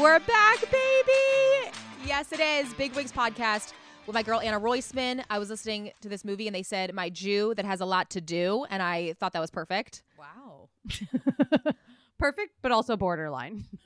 We're back, baby. Yes, it is. Big Wigs podcast with my girl Anna Roisman. I was listening to this movie and they said my Jew that has a lot to do, and I thought that was perfect. Wow. Perfect, but also borderline.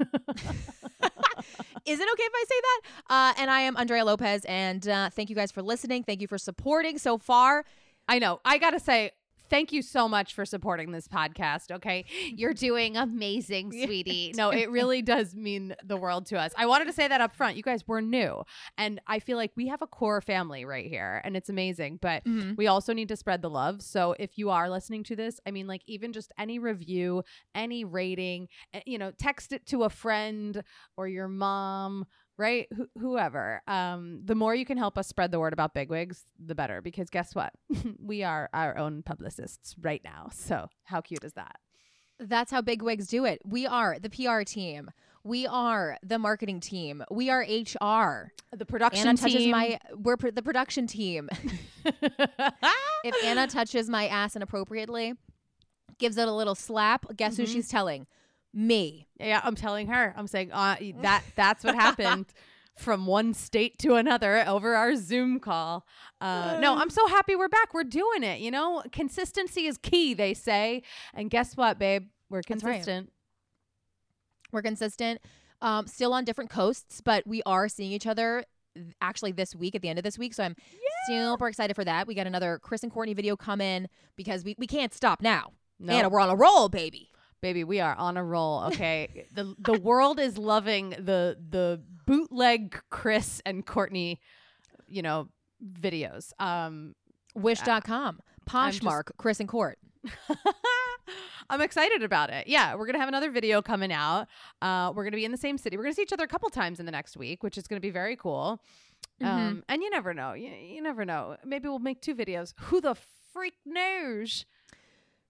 Is it okay if I say that? Uh, and I am Andrea Lopez, and uh, thank you guys for listening. Thank you for supporting so far. I know. I got to say, thank you so much for supporting this podcast. Okay. You're doing amazing, sweetie. No, it really does mean the world to us. I wanted to say that up front. You guys, we're new. And I feel like we have a core family right here, and it's amazing. But Mhm. we also need to spread the love. So if you are listening to this, I mean, like, even just any review, any rating, eh, you know, text it to a friend or your mom. Right, Wh- whoever. Um, the more you can help us spread the word about bigwigs, the better. Because guess what? we are our own publicists right now. So how cute is that? That's how Big Wigs do it. We are the PR team. We are the marketing team. We are HR. The production Anna touches team. my. We're pr- the production team. if Anna touches my ass inappropriately, gives it a little slap, guess who Mhm. she's telling? Me. yeah, I'm telling her. I'm saying uh, that that's what happened from one state to another over our Zoom call. Uh, no, I'm so happy we're back. We're doing it. You know, consistency is key. They say, and guess what, babe? We're That's right. consistent. We're consistent. Um, still on different coasts, but we are seeing each other actually this week at the end of this week. So I'm super excited for that. We got another Kris and Kourtney video coming because we, we can't stop now. No, Anna, we're on a roll, baby. Baby, we are on a roll. Okay, the the world is loving the the bootleg Kris and Kourtney, you know, videos. Um, Wish.com. just- Poshmark, Kris and Kourt. I'm excited about it. Yeah, we're gonna have another video coming out. Uh, we're gonna be in the same city. We're gonna see each other a couple times in the next week, which is gonna be very cool. Mhm. Um, and you never know. You, you never know. Maybe we'll make two videos. Who the freak knows?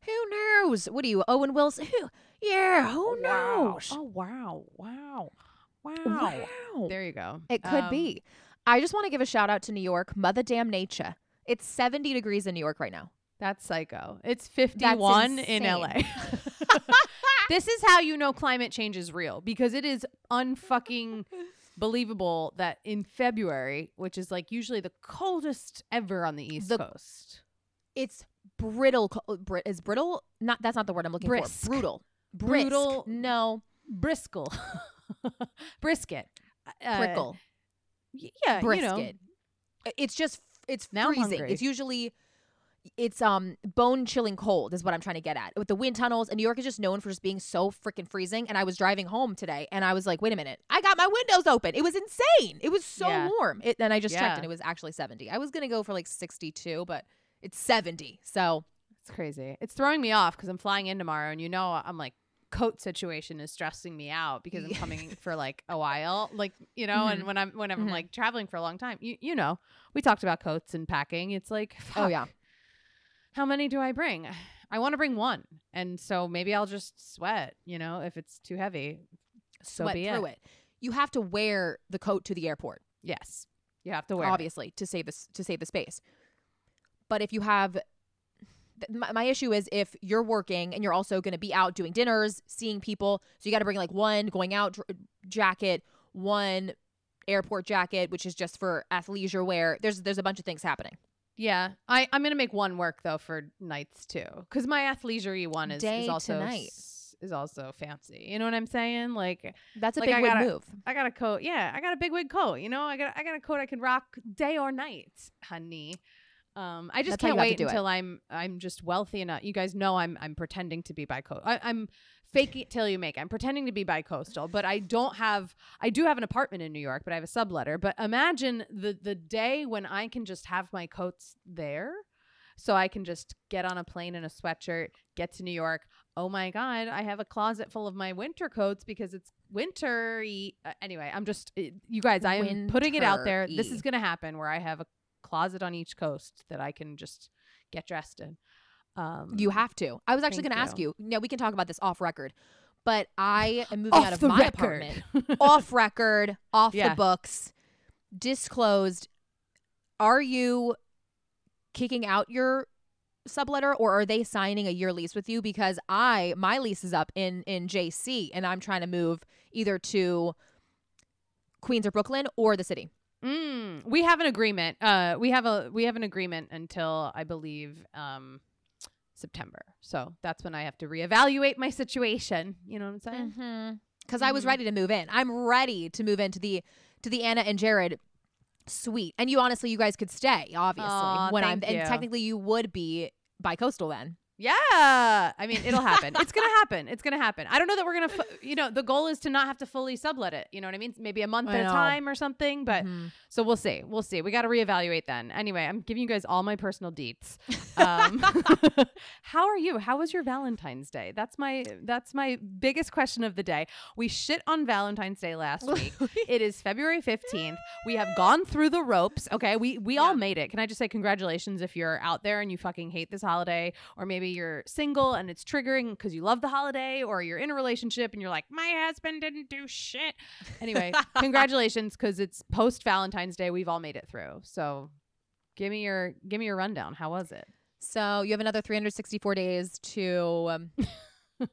Who knows? What are you, Owen Wilson? Who? Yeah, who knows? Oh wow! Wow! Wow! Wow. There you go. It could Um, be. I just want to give a shout out to New York. Mother damn nature. It's 70 degrees in New York right now. That's psycho. It's 51 in. LA. this is how you know climate change is real because it is unfucking believable that in February, which is like usually the coldest ever on the East The- Coast. It's brittle. co- Brit is brittle? Not that's not the word I'm looking Brisk. for. Brutal. Brisk. Brutal. No. Bristle. Brisket. Uh, Prickle. yeah, brisket. you know. It's just it's Now freezing. It's usually it's um bone chilling cold is what I'm trying to get at. With the wind tunnels, and New York is just known for just being so freaking freezing. And I was driving home today, and I was like, wait a minute, I got my windows open. It was insane. It was so Yeah. warm. It, and I just checked, and it was actually 70. I was gonna go for like 62, but it's 70. So It's crazy. It's throwing me off because I'm flying in tomorrow, and you know I'm like coat situation is stressing me out because I'm coming for like a while, like you know. And Mhm. when I'm when I'm Mhm. like traveling for a long time, you you know, we talked about coats and packing. It's like, oh yeah, how many do I bring? I want to bring one, and so maybe I'll just sweat. You know, if it's too heavy, so sweat be through it. it. You have to wear the coat to the airport. Yes, you have to wear. it. obviously to save this to save the space but if you have my, my issue is if you're working and you're also going to be out doing dinners seeing people so you got to bring like one going out dr- jacket one airport jacket which is just for athleisure wear there's there's a bunch of things happening Yeah, I I'm gonna make one work though for nights too, because my athleisure one is, Day is also night. s- is also fancy. You know what I'm saying? Like that's a Like, big I wig gotta- move I got a coat. Yeah, I got a big wig coat. You know, I got I got a coat I can rock day or night, honey. Um, I just That's can't wait do it. until I'm I'm just wealthy enough. You guys know I'm I'm pretending to be bi coastal. I'm fake it till you make. it. I'm pretending to be bi coastal, but I don't have. I do have an apartment in New York, but I have a subletter. But imagine the the day when I can just have my coats there. So I can just get on a plane in a sweatshirt, get to New York. Oh my God, I have a closet full of my winter coats because it's wintery. Uh, anyway, I'm just, you guys, I am putting it out there. This is going to happen where I have a closet on each coast that I can just get dressed in. Um, you have to i was actually going to ask you. yeah we can talk about this off record but i am moving off out of my record. apartment off record, off Yeah. the books, disclosed. Are you kicking out your subletter or are they signing a year lease with you because I my lease is up in in JC and I'm trying to move either to Queens or Brooklyn or the city. Mm, we have an agreement. Uh, we have a we have an agreement until I believe um September. So that's when I have to reevaluate my situation. You know what I'm saying? Mm-hmm. Because I was Mhm. ready to move in. I'm ready to move into the to the Anna and Jared suite. And you honestly, you guys could stay, obviously. Aw, when I'm you. and technically you would be bi-coastal then. Yeah. I mean, it'll happen. it's gonna happen. It's gonna happen. I don't know that we're gonna. Fu- you know, the goal is to not have to fully sublet it. You know what I mean? Maybe a month I at a time or something. But Mhm. So we'll see. We'll see. We got to reevaluate then. Anyway, I'm giving you guys all my personal deets. Um, how are you? How was your Valentine's Day? That's my that's my biggest question of the day. We shit on Valentine's Day last week. it is February 15th. We have gone through the ropes. Okay, we we Yeah. all made it. Can I just say congratulations if you're out there and you fucking hate this holiday, or maybe you're single and it's triggering because you love the holiday, or you're in a relationship and you're like, my husband didn't do shit. Anyway, congratulations because it's post Valentine's Day. We've all made it through. So, give me your give me your rundown. How was it? So you have another 364 days to um,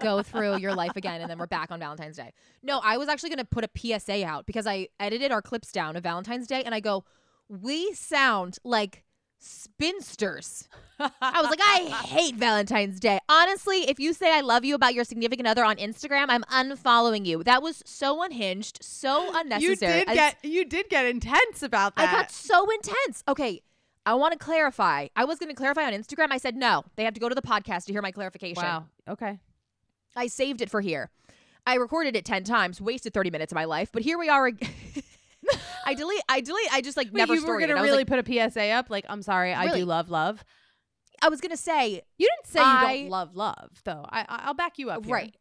go through your life again, and then we're back on Valentine's Day. No, I was actually going to put a PSA out because I edited our clips down of Valentine's Day, and I go, we sound like spinsters. I was like, I hate Valentine's Day. Honestly, if you say I love you about your significant other on Instagram, I'm unfollowing you. That was so unhinged, so unnecessary. You did I- you did get intense about that. I got so intense. Okay, I want to clarify. I was going to clarify on Instagram. I said no. They have to go to the podcast to hear my clarification. wow. Okay. I saved it for here. I recorded it 10 times, wasted 30 minutes of my life, but here we are. I delete I delete I just like Wait, never you were gonna I was really like, put a PSA up? Like, I'm sorry, I do love love. I was going to say, You didn't say you don't love love, though. I, I I'll back you up. here. right.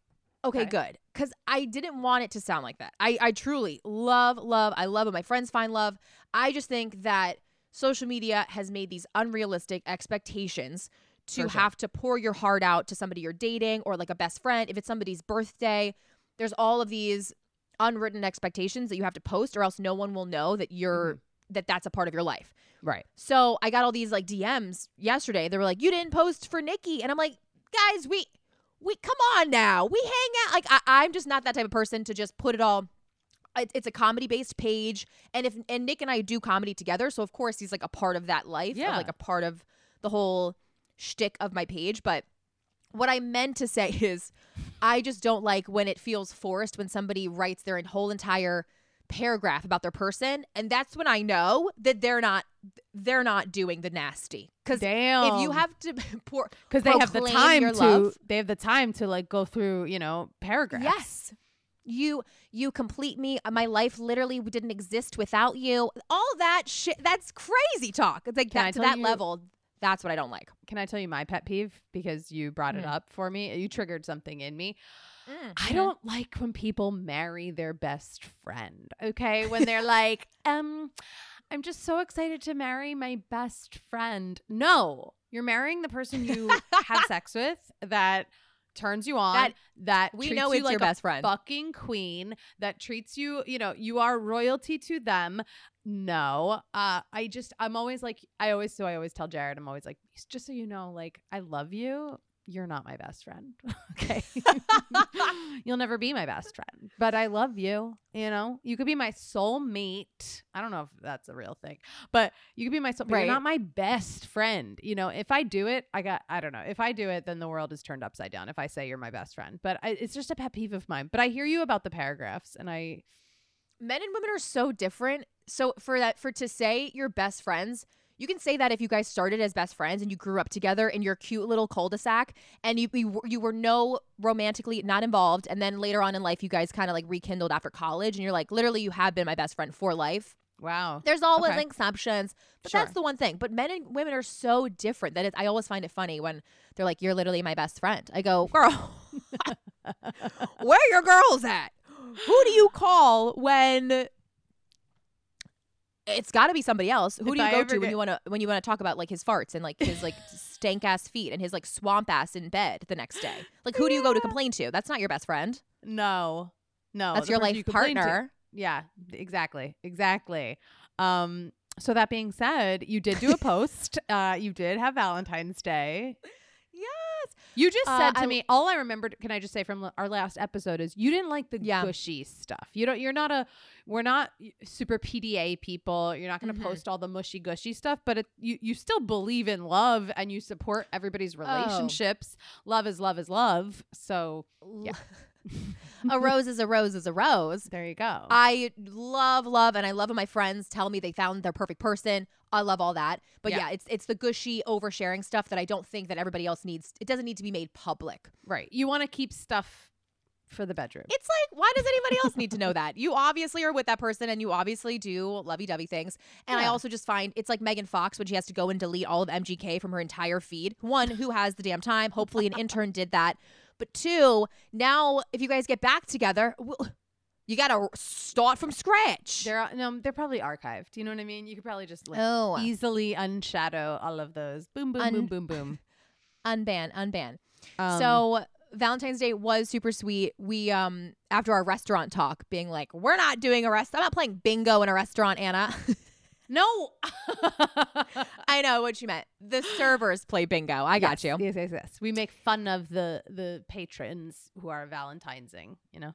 Okay, Okay. good. Cuz I didn't want it to sound like that. I I truly love love. I love what my friends find love. I just think that social media has made these unrealistic expectations to sure. have to pour your heart out to somebody you're dating or like a best friend. If it's somebody's birthday, there's all of these unwritten expectations that you have to post or else no one will know that you're Mhm. that that's a part of your life. Right. So I got all these like DMs yesterday. They were like, "You didn't post for Nikki," and I'm like, "Guys, we we come on now. We hang out. Like I, I'm just not that type of person to just put it all. It, it's a comedy based page, and if and Nick and I do comedy together, so of course he's like a part of that life, Yeah. like a part of the whole shtick of my page. But what I meant to say is, I just don't like when it feels forced when somebody writes their whole entire paragraph about their person and that's when i know that they're not they're not doing the nasty. Because Damn. if you have to pour because they have the time to love- they have the time to like go through you know paragraphs. yes. You you complete me uh, my life literally didn't exist without you. All that shit that's crazy talk. It's like Can that, to that you- level that's what i don't like Can I tell you my pet peeve because you brought it Mm. up for me? You triggered something in me. Mm-hmm. I don't like when people marry their best friend. Okay, when they're like, um, I'm just so excited to marry my best friend. No, you're marrying the person you have sex with that turns you on. That, That- we treats know you it's like your a best friend fucking queen. That treats you, you know, you are royalty to them. No, uh, I just, I'm always like, I always, so I always tell Jared, I'm always like, just so you know, like, I love you. You're not my best friend. okay. You'll never be my best friend, but I love you. You know, you could be my soulmate. I don't know if that's a real thing, but you could be my soul. But Right. you're not my best friend. You know, if I do it, I got. I don't know. If I do it, then the world is turned upside down. If I say you're my best friend, but I, it's just a pet peeve of mine. But I hear you about the paragraphs, and I men and women are so different so for that for to say you're best friends you can say that if you guys started as best friends and you grew up together in your cute little cul-de-sac and you you, were- you were no romantically not involved and then later on in life you guys kind of like rekindled after college and you're like literally you have been my best friend for life wow. there's always Okay. exceptions but Sure. that's the one thing but men and women are so different that i always find it funny when they're like you're literally my best friend i go girl where your girls at who do you call when it's got to be somebody else who If do you I go to when you want to when you want to talk about like his farts and like his like stank ass feet and his like swamp ass in bed the next day like who do you go to complain to that's not your best friend No, no, that's your life you complain to. partner Yeah, exactly. Exactly. Um so that being said, you did do a post. uh you did have Valentine's Day. You just Uh, said to I- me, all I remembered, can I just say from our last episode is you didn't like the Yeah. gushy stuff. You don't, you're not a, we're not super PDA people. You're not going to Mhm. post all the mushy gushy stuff, but it, you, you still believe in love and you support everybody's Oh. relationships. Love is love is love. So Yeah. a rose is a rose is a rose. there you go. I love, love, and I love when my friends tell me they found their perfect person. I love all that. But Yeah. yeah, it's it's the gushy oversharing stuff that I don't think that everybody else needs. It doesn't need to be made public. right. You want to keep stuff for the bedroom. It's like, why does anybody else need to know that? You obviously are with that person and you obviously do lovey dovey things. And I also just find it's like Megan Fox when she has to go and delete all of MGK from her entire feed. One, who has the damn time? Hopefully, an intern did that. But two, now if you guys get back together, well, you got to start from scratch. They're no, they're probably archived. You know what I mean? You could probably just like oh, easily unshadow all of those. Boom, boom, Un- boom, boom, boom. unban, unban. Um, so Valentine's Day was super sweet. We um after our restaurant talk, being like, we're not doing a rest. I'm not playing bingo in a restaurant, Anna. no, I know what you meant. The servers play bingo. I got Yes, you. Yes, yes, yes. We make fun of the the patrons who are Valentinesing. You know.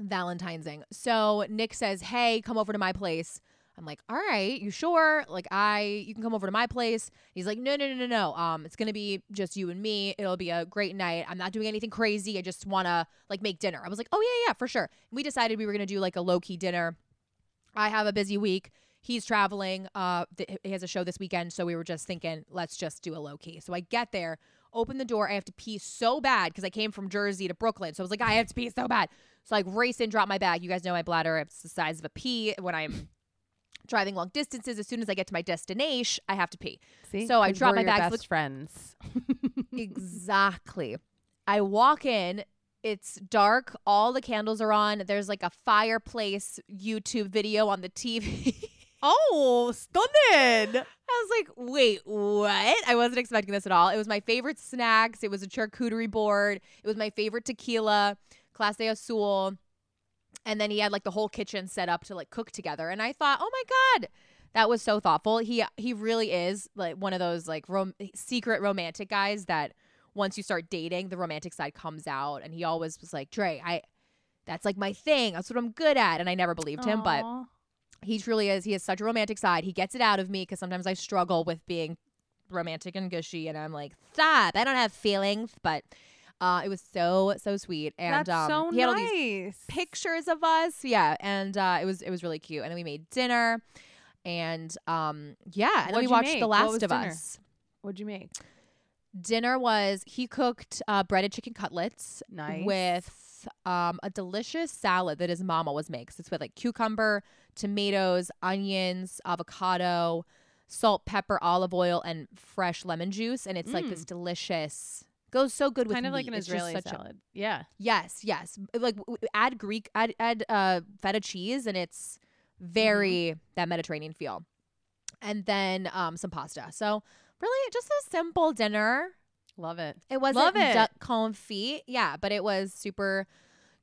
Valentine'sing. So Nick says, "Hey, come over to my place." I'm like, "All right, you sure? Like, I you can come over to my place." He's like, "No, no, no, no, no. Um, it's gonna be just you and me. It'll be a great night. I'm not doing anything crazy. I just wanna like make dinner." I was like, "Oh yeah, yeah, for sure." And we decided we were gonna do like a low key dinner. I have a busy week. He's traveling. Uh, th- he has a show this weekend, so we were just thinking, let's just do a low key. So I get there, open the door. I have to pee so bad because I came from Jersey to Brooklyn. So I was like, I have to pee so bad. So like race in, drop my bag. You guys know my bladder; it's the size of a pea. When I'm driving long distances, as soon as I get to my destination, I have to pee. See, So I drop my bag. Best friends. exactly. I walk in. It's dark. All the candles are on. There's like a fireplace YouTube video on the TV. oh, stunning! I was like, wait, what? I wasn't expecting this at all. It was my favorite snacks. It was a charcuterie board. It was my favorite tequila, Clase Azul. And then he had like the whole kitchen set up to like cook together. And I thought, oh my God, that was so thoughtful. He he really is like one of those like rom- secret romantic guys that once you start dating, the romantic side comes out. And he always was like, Dre, I that's like my thing. That's what I'm good at. And I never believed him, but Aw. He truly is. He has such a romantic side. He gets it out of me because sometimes I struggle with being romantic and gushy, and I'm like, stop. I don't have feelings, but uh, it was so so sweet, and um, so he had all nice. these pictures of us, yeah, and uh, it was it was really cute. And then we made dinner, and um, yeah, and What'd we watched make? The Last of dinner? Us. What'd you make? Dinner was he cooked uh, breaded chicken cutlets Nice. with um, a delicious salad that his mama was makes. It's with like cucumber, tomatoes, onions, avocado, salt, pepper, olive oil, and fresh lemon juice. And it's like this delicious. Goes so good with kind of like an It's Israeli such a- salad. yeah. yes, yes. Like add Greek, add add uh, feta cheese, and it's very that Mediterranean feel. And then um, some pasta. So really, just a simple dinner. Love it. It wasn't Love it. duck confit, yeah, but it was super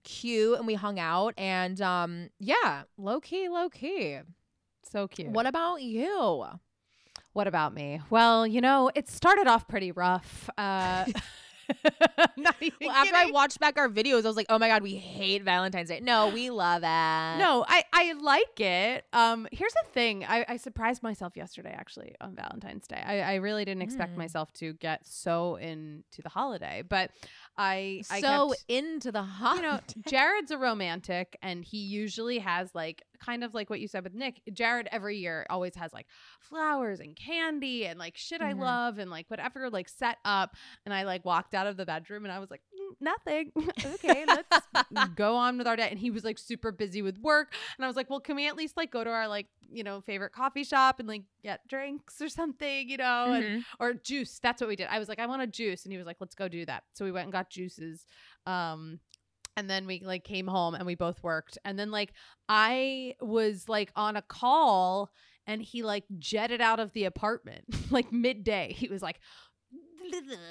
cute, and we hung out, and um, yeah, low key, low key. So cute. What about you? What about me? Well, you know, it started off pretty rough. Uh, not even Well, after I watched back our videos, I was like, oh my god, we hate Valentine's Day. No, we love it. No, I, I like it. Um, here's the thing. I, I surprised myself yesterday actually on Valentine's Day. I, I really didn't expect Mm. myself to get so into the holiday, but I I so kept- into the hot. you know, Jared's a romantic and he usually has like kind of like what you said with Nick. Jared every year always has like flowers and candy and like shit I Mhm. love and like whatever like set up. And I like walked out of the bedroom and I was like, "Mm, nothing. okay, let's go on with our day. And he was like super busy with work. And I was like, well, can we at least like go to our like, you know, favorite coffee shop and like get drinks or something, you know? And Mhm. or juice. That's what we did. I was like, I want a juice, and he was like, let's go do that. So we went and got juices. Um, and then we like came home and we both worked. And then like I was like on a call, and he like jetted out of the apartment like midday. He was like.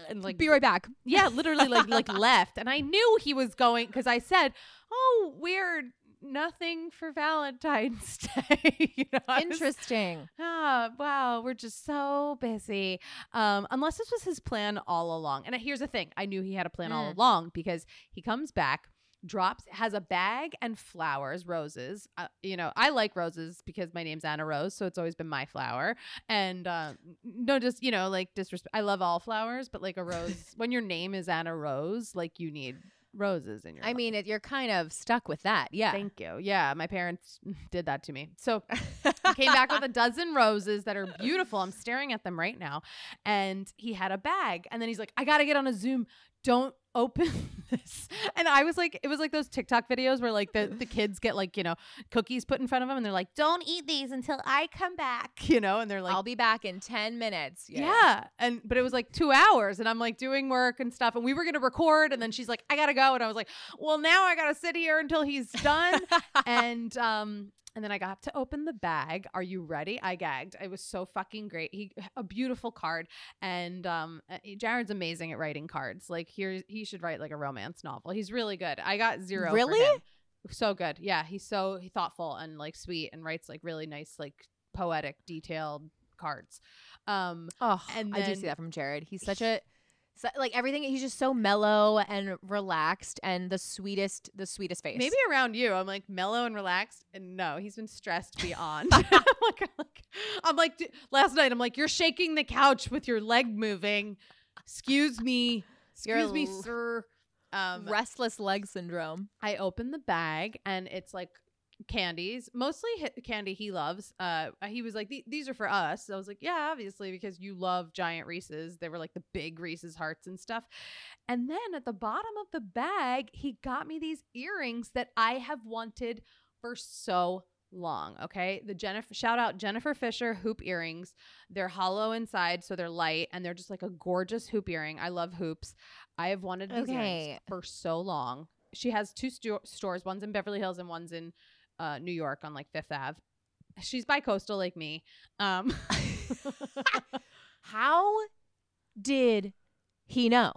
And like Be right back. yeah, literally like like left. And I knew he was going because I said, "Oh, weird. Nothing for Valentine's Day. you know, was- Interesting. Ah, wow, we're just so busy. Um, unless this was his plan all along. And here's the thing: I knew he had a plan all Mm. along because he comes back, drops, has a bag and flowers, roses. Uh, you know, I like roses because my name's Anna Rose, so it's always been my flower. And uh, no, just you know, like disrespect. I love all flowers, but like a rose, when your name is Anna Rose, like you need roses in your. I life. mean, it, you're kind of stuck with that. Yeah. Thank you. Yeah, my parents did that to me. So he came back with a dozen roses that are beautiful. I'm staring at them right now. And he had a bag. And then he's like, I got to get on a Zoom. Don't open this. And I was like, it was like those TikTok videos where like the, the kids get like, you know, cookies put in front of them and they're like, don't eat these until I come back, you know? And they're like, I'll be back in 10 minutes. yeah. And but it was like two hours and I'm like doing work and stuff. And we were gonna record and then she's like, I gotta go. And I was like, Well, now I gotta sit here until he's done. and um and then I got to open the bag. Are you ready? I gagged. It was so fucking great. He a beautiful card, and um, uh, Jared's amazing at writing cards. Like here, he should write like a romance novel. He's really good. I got zero. Really? So good. Yeah, he's so thoughtful and like sweet, and writes like really nice, like poetic, detailed cards. Um, Oh, And I do see that from Jared. He's such a so, like everything. He's just so mellow and relaxed and the sweetest, the sweetest face. Maybe around you, I'm like mellow and relaxed, and no, he's been stressed beyond. I'm like, I'm like, last night, I'm like, you're shaking the couch with your leg moving. Excuse me, You're excuse me, l- sir. Um, restless leg syndrome. I open the bag and it's like candies, mostly candy he loves. Uh, he was like, "These are for us." I was like, "Yeah, obviously, because you love giant Reese's. They were like the big Reese's hearts and stuff." And then at the bottom of the bag, he got me these earrings that I have wanted for so long. Okay, the Jennifer shout out Jennifer Fisher hoop earrings. They're hollow inside, so they're light, and they're just like a gorgeous hoop earring. I love hoops. I have wanted these Okay. earrings for so long. She has two sto- stores. One's in Beverly Hills and one's in uh, New York on like Fifth Ave. She's bi-coastal like me. Um, How did he know?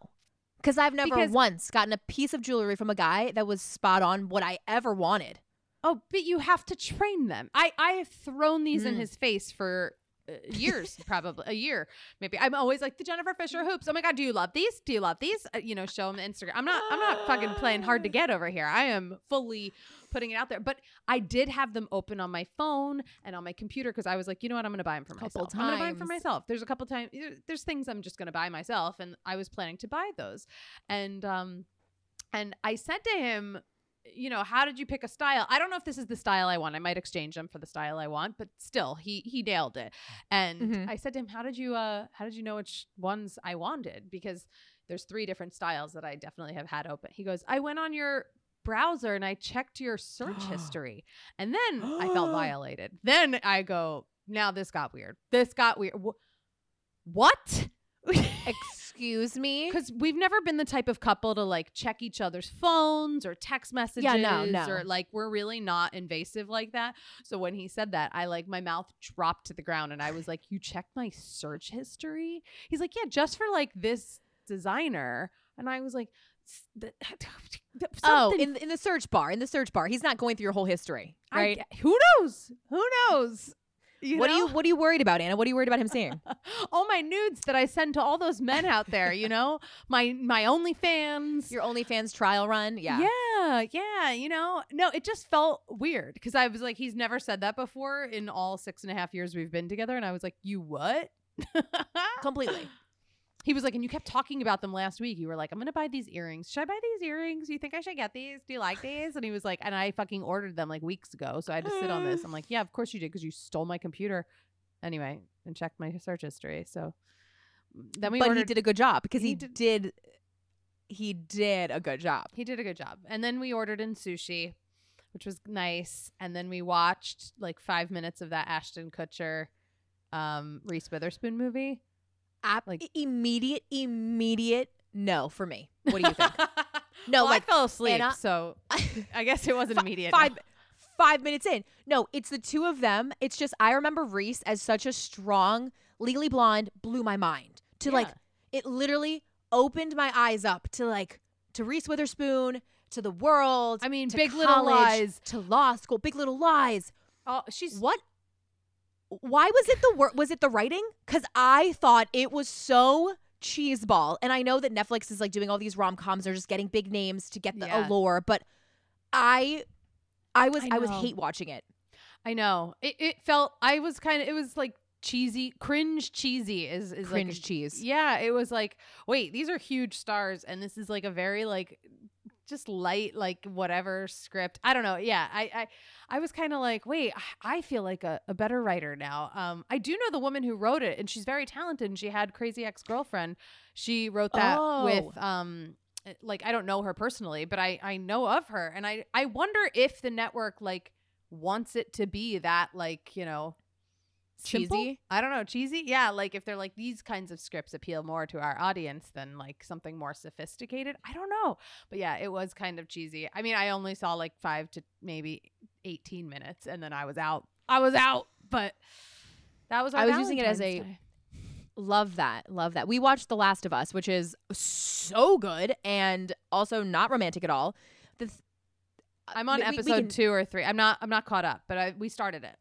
Because I've never Because- once gotten a piece of jewelry from a guy that was spot on what I ever wanted. oh, but you have to train them. I I have thrown these in Mm. his face for uh, years, probably a year, maybe. I'm always like the Jennifer Fisher hoops. Oh my god, do you love these? Do you love these? Uh, you know, show him Instagram. I'm not. I'm not fucking playing hard to get over here. I am fully putting it out there. But I did have them open on my phone and on my computer because I was like, you know what, I'm going to buy them for myself. I'm going to buy them for myself. There's a couple times. There's things I'm just going to buy myself, and I was planning to buy those, and um, and I said to him. You know, how did you pick a style? I don't know if this is the style I want. I might exchange them for the style I want, but still, he he nailed it. And Mhm. I said to him, "How did you uh how did you know which ones I wanted? Because there's three different styles that I definitely have had open." He goes, "I went on your browser and I checked your search history." And then I felt violated. Then I go, "Now this got weird. This got weird." Wh- what? Excuse me. Because we've never been the type of couple to like check each other's phones or text messages. Yeah, no, no. Or like we're really not invasive like that. So when he said that, I like my mouth dropped to the ground and I was like, You checked my search history? He's like, Yeah, just for like this designer. And I was like, "S- th- Oh, in in the search bar, in the search bar, he's not going through your whole history, right? ge- who knows? Who knows? You what are you? What are you worried about, Anna? What are you worried about him seeing? all my nudes that I send to all those men out there, you know, my my OnlyFans, Your OnlyFans trial run? Yeah. yeah, yeah. You know, no, it just felt weird because I was like, he's never said that before in all six and a half years we've been together, and I was like, you what? Completely. He was like, and you kept talking about them last week. You were like, I'm gonna buy these earrings. Should I buy these earrings? Do you think I should get these? Do you like these? And he was like, and I fucking ordered them like weeks ago, so I had to sit on this. I'm like, yeah, of course you did because you stole my computer. Anyway, and checked my search history. So then we but ordered. he did a good job because he, he did, did- He did a good job. He did a good job. And then we ordered in sushi, which was nice. And then we watched like five minutes of that Ashton Kutcher, um, Reese Witherspoon movie. App, Like- immediate, immediate no for me. What do you think? No, Well, like I fell asleep, Anna- so I guess it wasn't immediate. Five, five minutes in. No, it's the two of them. It's just I remember Reese as such a strong, legally blonde, blew my mind. To like, it literally opened my eyes up to like to Reese Witherspoon, to the world. I mean, to Big Little Lies. to law school. Big Little Lies. Oh, she's What? Why was it the wor- Was it the writing? Because I thought it was so cheeseball. And I know that Netflix is like doing all these rom coms. They're just getting big names to get the Yeah. allure. But I, I was I I, was hate watching it. I know. It it felt I was kind of it was like cheesy, cringe cheesy is is Cringe like a- cheese. Yeah, it was like, wait, these are huge stars and this is like a very like just light like whatever script. I don't know. Yeah, I I I was kind of like, wait, I feel like a, a better writer now. Um I do know the woman who wrote it and she's very talented and she had Crazy Ex-Girlfriend. She wrote that Oh. with um like I don't know her personally, but I I know of her and I I wonder if the network like wants it to be that like, you know, simple? Cheesy? I don't know, cheesy. Yeah, like if they're like these kinds of scripts appeal more to our audience than like something more sophisticated. I don't know. But yeah, it was kind of cheesy. I mean, I only saw like 5 to maybe 18 minutes and then I was out. I was out, but that was I was using it as a- Day. Love that. Love that. We watched The Last of Us, which is so good and also not romantic at all. The th- I'm on we- we- we episode can- 2 or 3. I'm not I'm not caught up, but I we started it.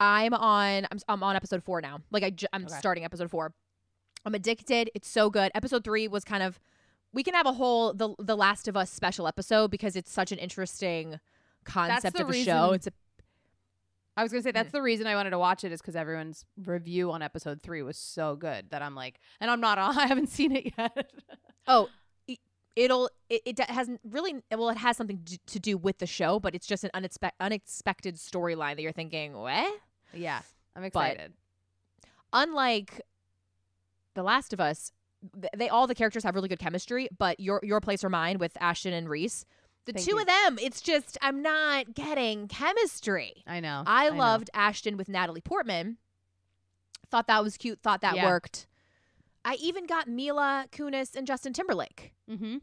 I'm on. I'm, I'm on episode four now. Like I I'm Okay. starting episode four. I'm addicted. It's so good. Episode three was kind of. We can have a whole the the Last of Us special episode because it's such an interesting concept the of a show. It's a I was gonna say Mm. that's the reason I wanted to watch it is because everyone's review on episode three was so good that I'm like, and I'm not on. I haven't seen it yet. oh. It'll it, it hasn't really well it has something to- do with the show but it's just an unexpected unexpected storyline that you're thinking what yeah, I'm excited. unlike The Last of Us, they all the characters have really good chemistry, but your your place or mine with Ashton and Reese, the Thank two you. of them, it's just I'm not getting chemistry. I know. I know. loved Ashton with Natalie Portman. Thought that was cute, thought that Yeah. worked. I even got Mila Kunis and Justin Timberlake. Mm-hmm.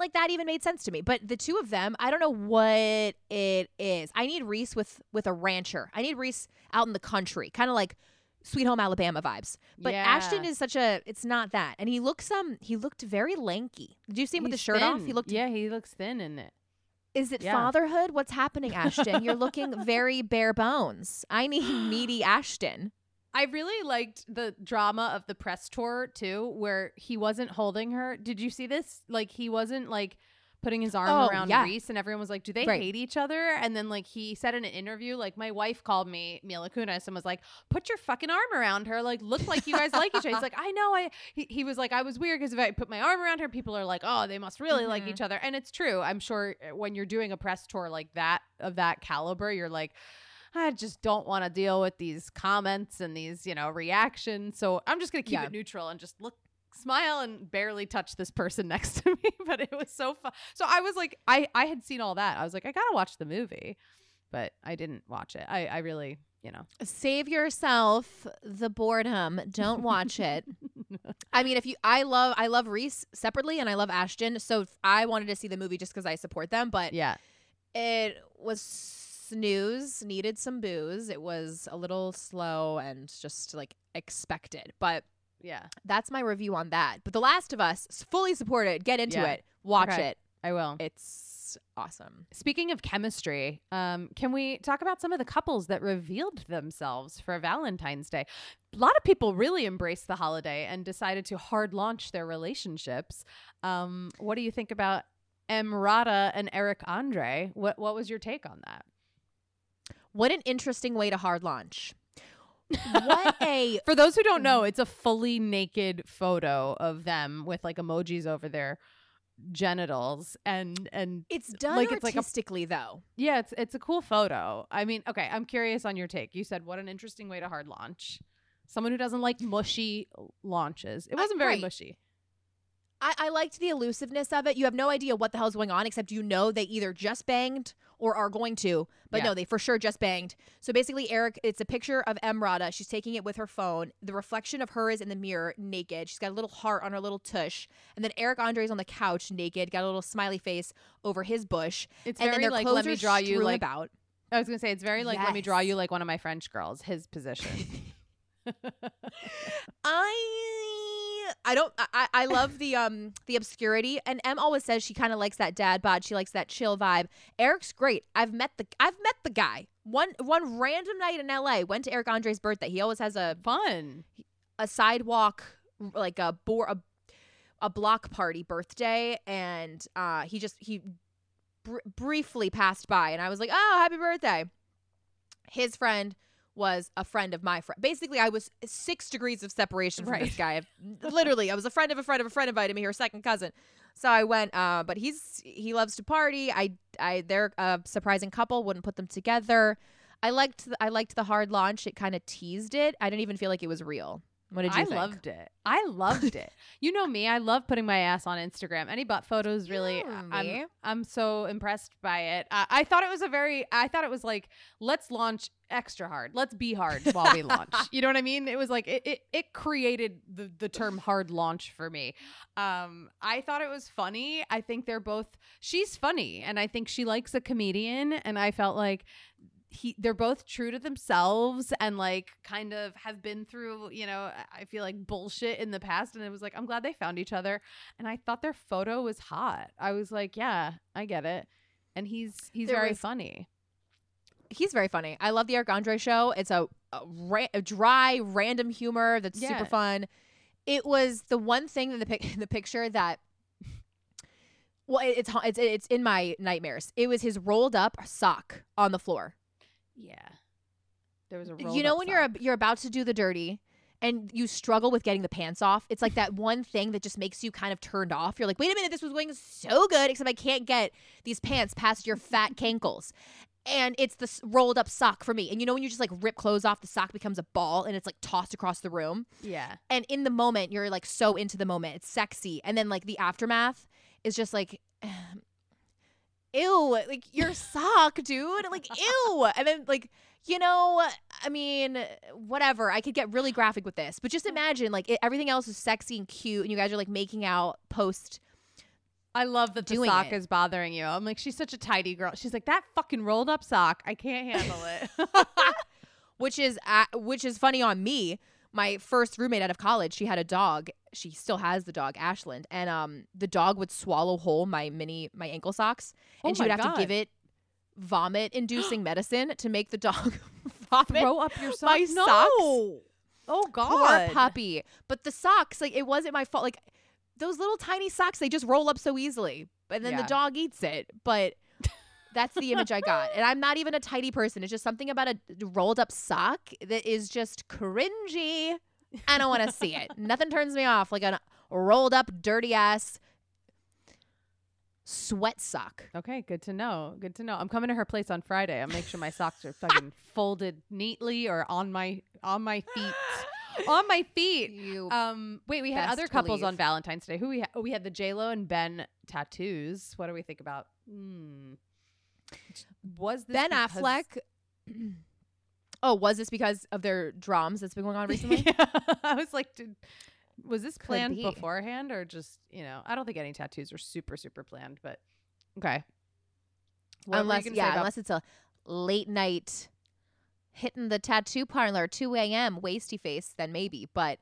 Like that even made sense to me. But the two of them, I don't know what it is. I need Reese with with a rancher. I need Reese out in the country, kind of like Sweet Home Alabama vibes. But Ashton is such a it's not that. And he looks um he looked very lanky. Did you see him with the shirt off? He looked Yeah, he looks thin in it. Is it yeah. fatherhood? What's happening, Ashton? You're looking very bare bones. I need meaty Ashton. I really liked the drama of the press tour too, where he wasn't holding her. Did you see this? Like he wasn't like putting his arm Oh, around yeah. Reese, and everyone was like, "Do they Right. hate each other?" And then like he said in an interview, like my wife called me Mila Kunis and was like, "Put your fucking arm around her. Like look like you guys like each other." He's like, "I know." I he, he was like, "I was weird because if I put my arm around her, people are like, oh, they must really like Mhm. each other." And it's true. I'm sure uh, when you're doing a press tour like that of that caliber, you're like. I just don't want to deal with these comments and these, you know, reactions. So I'm just gonna keep Yeah. it neutral and just look, smile, and barely touch this person next to me. But it was so fun. So I was like, I I had seen all that. I was like, I gotta watch the movie, but I didn't watch it. I I really, you know, Save yourself the boredom. Don't watch it. I mean, if you, I love, I love Reese separately, and I love Ashton. So I wanted to see the movie just because I support them. But yeah, it was snooze. Needed some booze. It was a little slow and just like expected. But yeah, that's my review on that. But The Last of Us, fully support it. Get into Yeah. it. Watch Okay. it. I will. It's awesome. Speaking of chemistry, um, can we talk about some of the couples that revealed themselves for Valentine's Day? A lot of people really embraced the holiday and decided to hard launch their relationships. Um, what do you think about Emrata and Eric Andre? What What was your take on that? What an interesting way to hard launch. What a For those who don't know, mm. it's a fully naked photo of them with like emojis over their genitals and and it's done Like, it's like a- artistically though. Yeah, it's it's a cool photo. I mean, okay, I'm curious on your take. You said what an interesting way to hard launch. Someone who doesn't like mushy launches. It wasn't very right. mushy. I, I liked the elusiveness of it. You have no idea what the hell's going on, except you know they either just banged or are going to. But Yeah. no, they for sure just banged. So basically, Eric, it's a picture of Emrata. She's taking it with her phone. The reflection of her is in the mirror, naked. She's got a little heart on her little tush. And then Eric Andre's on the couch, naked, got a little smiley face over his bush. It's and very like let me draw you like about. I was gonna say it's very like let me draw you like one of my French girls. His position. I I don't. I, I love the um the obscurity. And Em always says she kind of likes that dad bod. She likes that chill vibe. Eric's great. I've met the I've met the guy. One one random night in L.A. Went to Eric Andre's birthday. He always has a Fun. a sidewalk like a bore a, a block party birthday, and uh he just he br- briefly passed by, and I was like, oh, happy birthday. His friend was a friend of my friend. Basically, I was six degrees of separation from this guy. Literally, I was a friend of a friend of a friend invited me here, second cousin. So I went, uh, but he's he loves to party. I I they're a surprising couple. Wouldn't put them together. I liked the, I liked the hard launch. It kind of teased it. I didn't even feel like it was real. What did you I think? loved it. I loved it. You know me. I love putting my ass on Instagram. Any butt photos, really. Yeah, I'm. I'm so impressed by it. Uh, I thought it was a very. I thought it was like let's launch extra hard. Let's be hard while we launch. You know what I mean? It was like it. It, it created the the term hard launch for me. Um, I thought it was funny. I think they're both. She's funny, and I think she likes a comedian. And I felt like he they're both true to themselves and like kind of have been through you know i feel like bullshit in the past and it was like i'm glad they found each other and i thought their photo was hot i was like yeah i get it and he's he's There very was- funny He's very funny. I love the Eric Andre show. It's a, a, ra- a dry, random humor that's Yeah. super fun. It was the one thing in the pic- in the picture that. Well, it's it's it's in my nightmares. It was his rolled up sock on the floor. Yeah. There was a you know when you're a, you're about to do the dirty and you struggle with getting the pants off it's like that one thing that just makes you kind of turned off. You're like wait a minute this was going so good except i can't get these pants past your fat cankles. And it's the rolled up sock for me. And you know when you just like rip clothes off the sock becomes a ball and it's like tossed across the room? Yeah. And in the moment you're like so into the moment. It's sexy. And then like the aftermath is just like ew like your sock dude like ew. And then like you know i mean whatever i could get really graphic with this but just imagine like it, everything else is sexy and cute and you guys are like making out post i love that the sock it. is bothering you. I'm like she's such a tidy girl. She's like that fucking rolled up sock i can't handle it. Which is uh, which is funny on me my first roommate out of college she had a dog. She still has the dog ashland. And um the dog would swallow whole my mini my ankle socks. And Oh she would my have to give it vomit inducing medicine to make the dog vomit throw up your my socks? No! socks. oh poor god. puppy. But the socks like it wasn't my fault. Like those little tiny socks they just roll up so easily. And then Yeah. the dog eats it. But that's the image i got and i'm not even a tidy person it's just something about a rolled up sock that is just cringy i don't want to see it nothing turns me off like a rolled up dirty ass sweat sock Okay, good to know. Good to know. I'm coming to her place on Friday. I'll make sure my socks are fucking folded neatly or on my on my feet. on my feet. you Um wait, we had other couples on. Valentine's Day. Who we ha- oh, we had the J Lo and Ben tattoos. What do we think about? Hmm. Was this ben because- affleck oh was this because of their drums that's been going on recently Yeah. I was like, did, was this planned be. beforehand or just you know? I don't think any tattoos are super super planned, but okay. What unless yeah, about- unless it's a late night hitting the tattoo parlor 2 a.m. wasty face, then maybe. But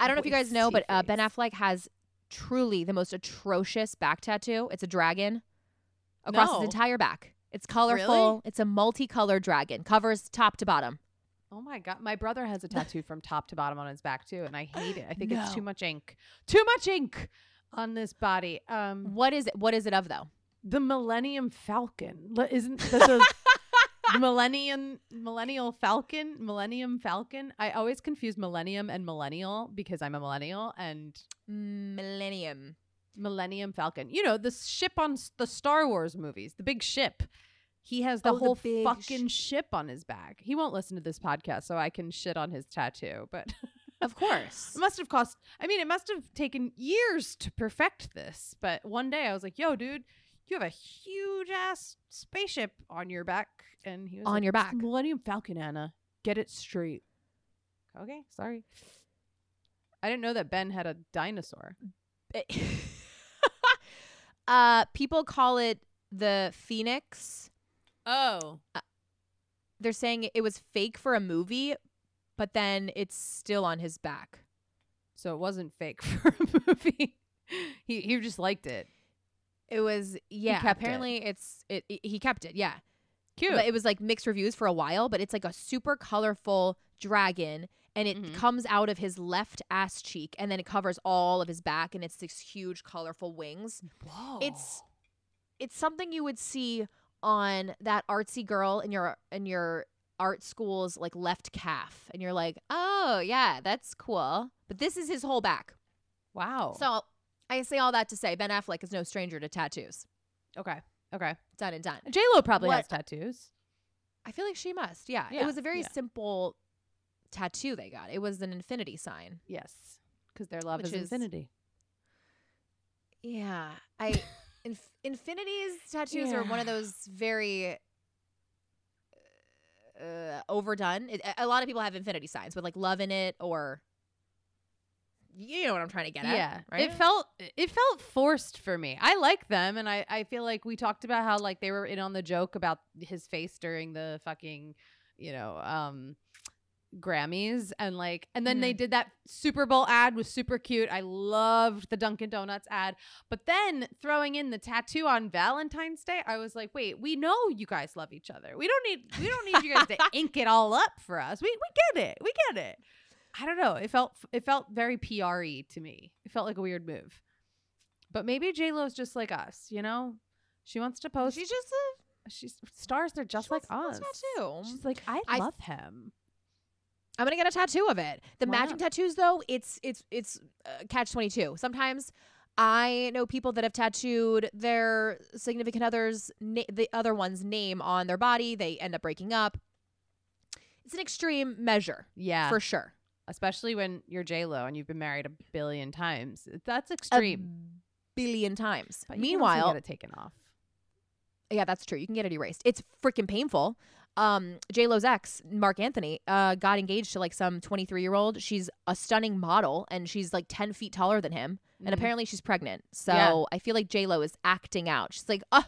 I don't know if you guys know, but uh, Ben Affleck has truly the most atrocious back tattoo. It's a dragon across No. his entire back. It's colorful. It's a multicolored dragon. Covers top to bottom. Oh my god, my brother has a tattoo from top to bottom on his back too, and I hate it. I think it's too much ink. Too much ink on this body. Um, What is it? What is it of though? the Millennium Falcon isn't that the Millennium Millennial Falcon? Millennium Falcon. I always confuse Millennium and Millennial because I'm a millennial and Millennium. Millennium Falcon. You know the ship on s- the Star Wars movies, the big ship. He has the Oh, the whole big fucking ship on his back. He won't listen to this podcast, so I can shit on his tattoo. But Of course. It must have cost. I mean, it must have taken years to perfect this. But one day I was like, "Yo, dude, you have a huge ass spaceship on your back," and he was On like, your back." Millennium Falcon, Anna. Get it straight." Okay, sorry. I didn't know that Ben had a dinosaur. uh, people call it the Phoenix. Oh, They're saying it was fake for a movie, but then it's still on his back. So it wasn't fake for a movie. he he just liked it. It was yeah. kept it. apparently, it's it, it- He kept it. Yeah, Cute. but it was like mixed reviews for a while. But it's like a super colorful dragon, and it Mhm. comes out of his left ass cheek, and then it covers all of his back, and it's this huge colorful wings. Whoa. It's it's something you would see on that artsy girl in your in your art school's like left calf, and you're like, oh yeah, that's cool. But this is his whole back. wow. So I say all that to say Ben Affleck is no stranger to tattoos. okay. Okay. Done and done. J Lo probably What- has tattoos. I feel like she must. Yeah. Yeah, It was a very yeah. simple tattoo they got. It was an infinity sign. Yes. Because their love is, is- infinity. Yeah. I inf- infinity's tattoos are one of those very uh, overdone. It, a- a lot of people have infinity signs with like love in it or you know what I'm trying to get at. yeah. Right? It felt it felt forced for me. I like them and I, I feel like we talked about how like they were in on the joke about his face during the fucking, you know, um Grammys and like and then they mm-hmm. did that Super Bowl ad was super cute. I loved the Dunkin' Donuts ad. But then throwing in the tattoo on Valentine's Day, I was like, wait, we know you guys love each other. We don't need we don't need you guys to ink it all up for us. We we get it. We get it. I don't know. It felt it felt very PRE to me. It felt like a weird move. But maybe J Lo's just like us, you know? She wants to post She's just a she's stars they're just she like us. She's like, I, I- love him. I'm gonna get a tattoo of it. The Why matching tattoos, though, it's it's it's uh, catch twenty two. Sometimes I know people that have tattooed their significant other's na- the other one's name on their body. They end up breaking up. It's an extreme measure Yeah. for sure. especially when you're J Lo and you've been married a billion times. That's A extreme. billion times. But you can also Meanwhile, get it taken off. yeah, that's true. You can get it erased. It's freaking painful. Um, J Lo's ex, Marc Anthony, uh, got engaged to like some 23 year old. She's a stunning model, and she's like 10 feet taller than him. And Mhm. apparently she's pregnant. So Yeah. I feel like J Lo is acting out. She's like, oh,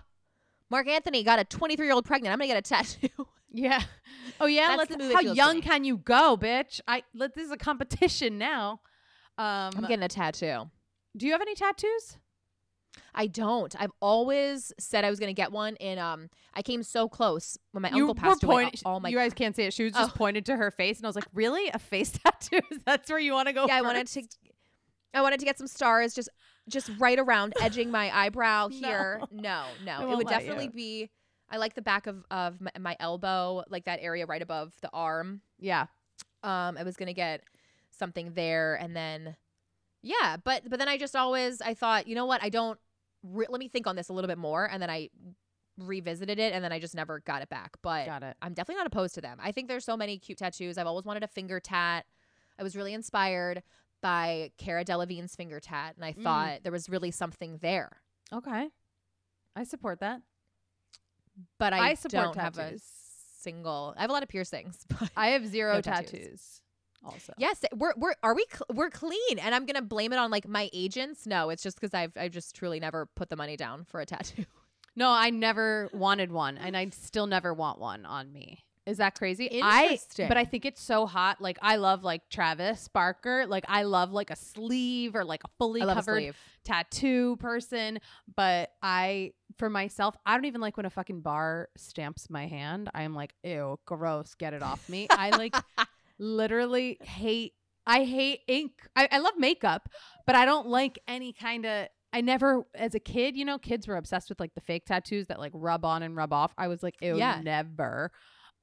Marc Anthony got a 23 year old pregnant. I'm gonna get a tattoo. Yeah. Oh yeah. That's let's. How young can you go, bitch? I let this is a competition now. Um, I'm getting a tattoo. do you have any tattoos? I don't. I've always said I was gonna get one, and um, I came so close when my you uncle passed away. All my you guys can't see it. She was just Oh. pointed to her face, and I was like, "Really, a face tattoo? That's where you want to go?" yeah, I wanted to. I wanted to get some stars, just just right around edging my eyebrow here. No, no, it would definitely you. be. I like the back of of my, my elbow, like that area right above the arm. Yeah. Um, I was gonna get something there, and then yeah, but but then I just always I thought, you know what, I don't. Re- let me think on this a little bit more, and then I revisited it, and then I just never got it back. But Got it. I'm definitely not opposed to them. I think there's so many cute tattoos. I've always wanted a finger tat. I was really inspired by Cara Delevingne's finger tat, and I Mm. thought there was really something there. Okay. I support that. But I, I support don't have a single. I have a lot of piercings. But I have zero No tattoos. tattoos. Also. yes, we're we're are we cl- we're clean, and I'm gonna blame it on like my agents. No, it's just because I've I've just truly never put the money down for a tattoo. No, I never wanted one, and I still never want one on me. Is that crazy? I but I think it's so hot. Like I love like Travis Barker. Like I love like a sleeve or like a fully love a covered tattoo person. But I for myself, I don't even like when a fucking bar stamps my hand. I'm like, ew, gross, get it off me. I like literally hate I hate ink. I, I love makeup, but I don't like any kind of I never as a kid, you know, kids were obsessed with like the fake tattoos that like rub on and rub off. I was like, ew, Yeah. never.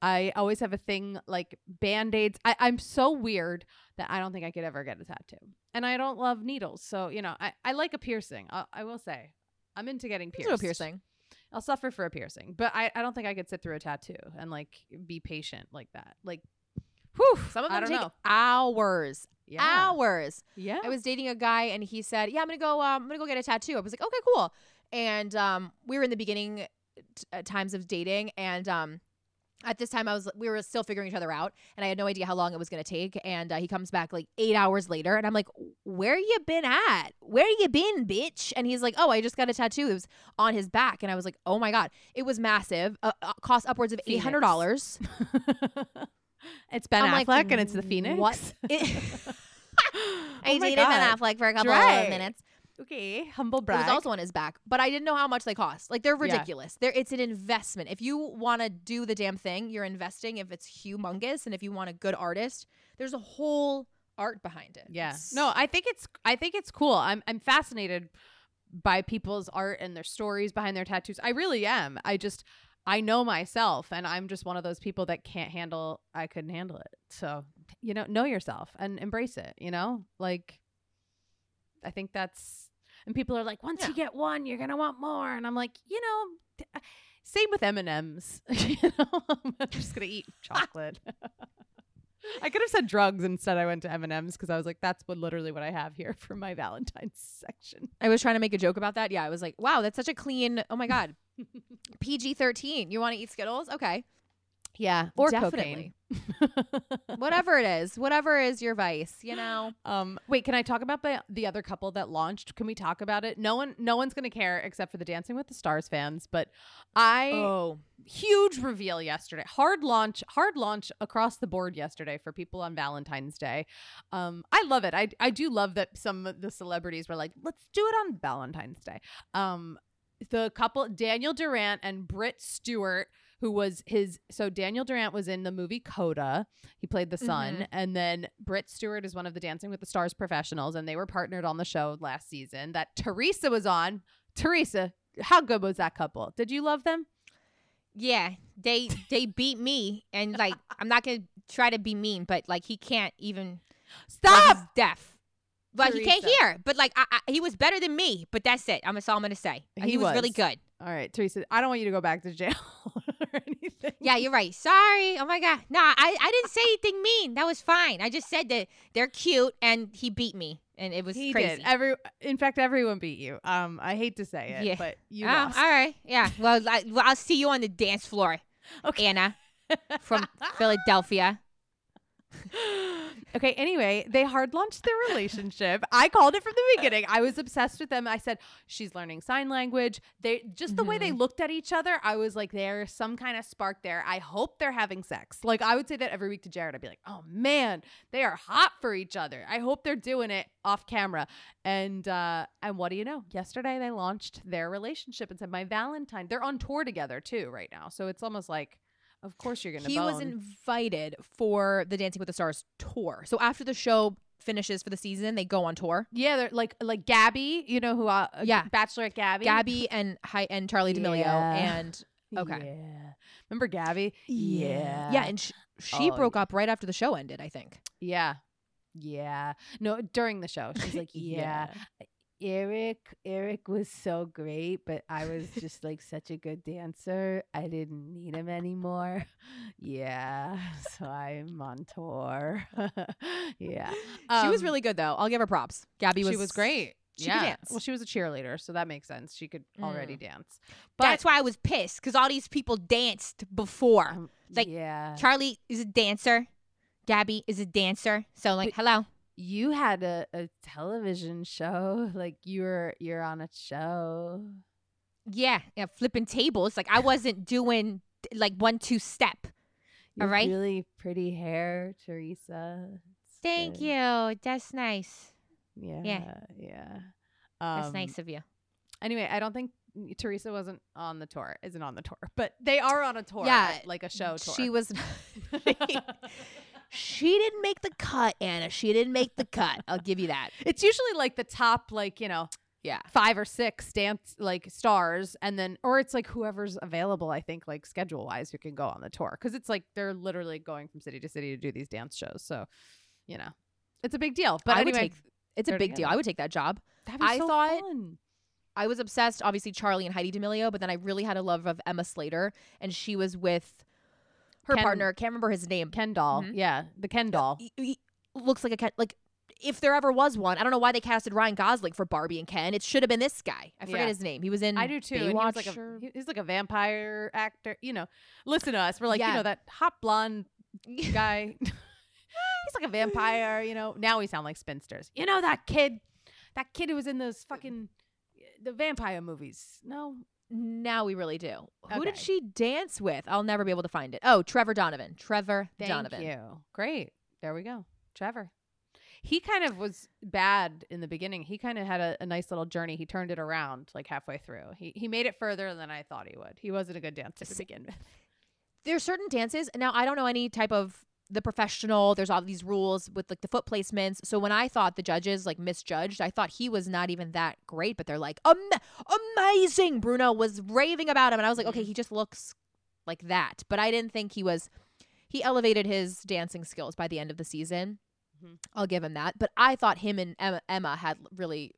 I always have a thing like band-aids. I, I'm so weird that I don't think I could ever get a tattoo. And I don't love needles. So, you know, I, I like a piercing. I, I will say. I'm into getting pierced. a piercing. I'll suffer for a piercing, but I, I don't think I could sit through a tattoo and like be patient like that. Like, whew, Some of I them don't take know. hours. Yeah. Hours. Yeah. I was dating a guy and he said, "Yeah, I'm gonna go. Um, I'm gonna go get a tattoo." I was like, "Okay, cool." And um, we were in the beginning t- uh, times of dating, and um, at this time I was we were still figuring each other out, and I had no idea how long it was gonna take. And uh, he comes back like eight hours later, and I'm like, "Where you been at? Where you been, bitch?" And he's like, "Oh, I just got a tattoo. It was on his back." And I was like, "Oh my god, it was massive. Uh, uh, cost upwards of eight hundred dollars." it's Ben I'm like, Affleck and it's the Phoenix. What? It- I Oh dated Ben Affleck for a couple of minutes. Okay, humble It brag. was also on his back, but I didn't know how much they cost. Like they're Yeah. ridiculous. They're it's an investment. If you want to do the damn thing, you're investing. If it's humongous, and if you want a good artist, there's a whole art behind it. Yeah. It's- No, I think it's I think it's cool. I'm I'm fascinated by people's art and their stories behind their tattoos. I really am. I just I know myself and I'm just one of those people that can't handle I couldn't handle it. So, you know, know yourself and embrace it, you know? Like I think that's and people are like once you get one, you're going to want more and I'm like, you know, uh, same with M&Ms. you know, I'm just going to eat chocolate. I could have said drugs instead. I went to M and M's because I was like, that's what literally what I have here for my Valentine's section. I was trying to make a joke about that. Yeah, I was like, wow, that's such a clean. Oh my god, PG thirteen. You want to eat Skittles? Okay, Yeah, or Definitely. cocaine. whatever it is, whatever is your vice. You know. um, wait, can I talk about the, the other couple that launched? Can we talk about it? No one, no one's gonna care except for the Dancing with the Stars fans. But I Oh, huge reveal yesterday. Hard launch, hard launch across the board yesterday for people on Valentine's Day. Um, I love it. I I do love that some of the celebrities were like, let's do it on Valentine's Day. Um, the couple Daniel Durant and Britt Stewart, who was his so Daniel Durant was in the movie Coda. He played the son, Mhm. and then Britt Stewart is one of the Dancing with the Stars professionals, and they were partnered on the show last season that Teresa was on. Teresa, how good was that couple? Did you love them? yeah. They they beat me, and like I'm not gonna try to be mean, but like he can't even. Stop! deaf. But he can't hear. But like I, I, he was better than me. But that's it. I'm that's all I'm gonna say. He He, was, really good. All right, Teresa, I don't want you to go back to jail or anything. Yeah, you're right. Sorry. Oh my god. No, I, I didn't say anything mean. That was fine. I just said that they're cute and he beat me and it was he crazy. did. Every, in fact, everyone beat you. Um, I hate to say it, Yeah. but you oh, lost. all right. Yeah. Well, I, well, I'll see you on the dance floor, Okay. Anna from Philadelphia. okay. Anyway, they hard launched their relationship. I called it from the beginning. I was obsessed with them. I said she's learning sign language. They just the way they looked at each other. I was like, there's some kind of spark there. I hope they're having sex. Like I would say that every week to Jared. I'd be like, oh man, they are hot for each other. I hope they're doing it off camera. And uh, and what do you know? Yesterday they launched their relationship and said my Valentine. They're on tour together too right now. So it's almost like. Of course, you're gonna. He was invited for the Dancing with the Stars tour. So after the show finishes for the season, they go on tour. Yeah, they're like like Gabby, you know who? Uh, Yeah. Bachelorette Gabby. Gabby and Hi and Charli D'Amelio Yeah. and okay. Yeah. Remember Gabby? Yeah. yeah, and sh- she Oh, broke up right after the show ended. I think. Yeah. Yeah. No, during the show, she's like, yeah. Eric, Eric was so great, but I was just like such a good dancer. I didn't need him anymore. Yeah, so I'm on tour. yeah, she was Um, really good though. I'll give her props. Gabby was she was great. she yeah. could dance. Well, she was a cheerleader, so that makes sense. She could already Mm. dance. But That's why I was pissed because all these people danced before. um, like, yeah, Charli is a dancer. Gabby is a dancer. So like, hello. You had a, a television show. Like you were you're on a show. Yeah, yeah, flipping tables. Like I wasn't doing like one two step. Have right. Really pretty hair, Teresa. It's Thank good. you. That's nice. Yeah. Yeah. That's Um, nice of you. Anyway, I don't think Teresa wasn't on the tour. Isn't on the tour, but they are on a tour. Yeah, like a show tour. She was. She didn't make the cut, Anna. She didn't make the cut. I'll give you that. it's usually like the top, like you know, Yeah. five or six dance like stars, and then or it's like whoever's available. I think like schedule wise, who can go on the tour because it's like they're literally going from city to city to do these dance shows. So, you know, it's a big deal. But I anyway, would take. It's a big deal. I would take that job. that'd be I so thought- fun. I was obsessed, obviously Charli and Heidi D'Amelio, but then I really had a love of Emma Slater, and she was with her Ken- partner. Can't remember his name. Ken doll, Mhm. yeah, the Ken doll. He- he looks like a Ken. Like if there ever was one, I don't know why they casted Ryan Gosling for Barbie and Ken. It should have been this guy. I forget Yeah. his name. He was in. I do too. and he was like a he's like a vampire actor. You know, listen to us. We're like you know that hot blonde guy. he's like a vampire. You know. Now we sound like spinsters. You know that kid, that kid who was in those fucking the vampire movies. No, Now we really do. Who did she dance with? I'll never be able to find it. Oh, Trevor Donovan. Trevor thank Donovan. you. Great. There we go. Trevor. he kind of was bad in the beginning. He kind of had a, a nice little journey. He turned it around like halfway through. He he made it further than I thought he would. He wasn't a good dancer to begin with. there's certain dances now i don't know any type of the professional there's all these rules with like the foot placements. So when i thought the judges like misjudged i thought he was not even that great but they're like Am- amazing! Bruno was raving about him and i was like okay he just looks like that. But i didn't think he was he elevated his dancing skills by the end of the season. Mhm. i'll give him that. But i thought him and emma, emma had really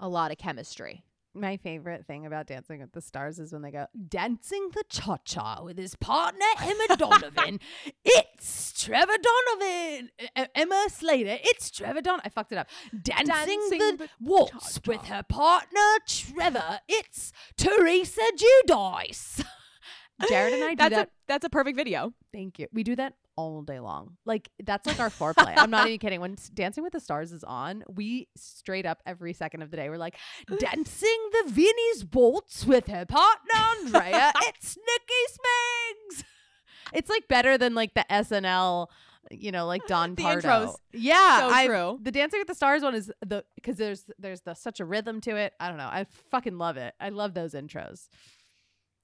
a lot of chemistry My favorite thing about Dancing with the Stars is when they go dancing the cha cha with his partner Emma Donovan. it's Trevor Donovan, E- Emma Slater. It's Trevor Don. I fucked it up. Dancing, Dancing the, the waltz cha-cha. with her partner Trevor. It's Teresa Giudice. Jared and I do that's that. a that's a perfect video Thank you. We do that all day long. Like that's like our foreplay. I'm not even kidding. When Dancing with the Stars is on, we straight up every second of the day we're like dancing the Vinnie's waltz with her partner Andrea. it's Nikki Smiggs. It's like better than like the SNL, you know, like Don The Pardo. intros. Yeah, So I- true. The Dancing with the Stars one is the because there's there's the such a rhythm to it. I don't know. I fucking love it. I love those intros.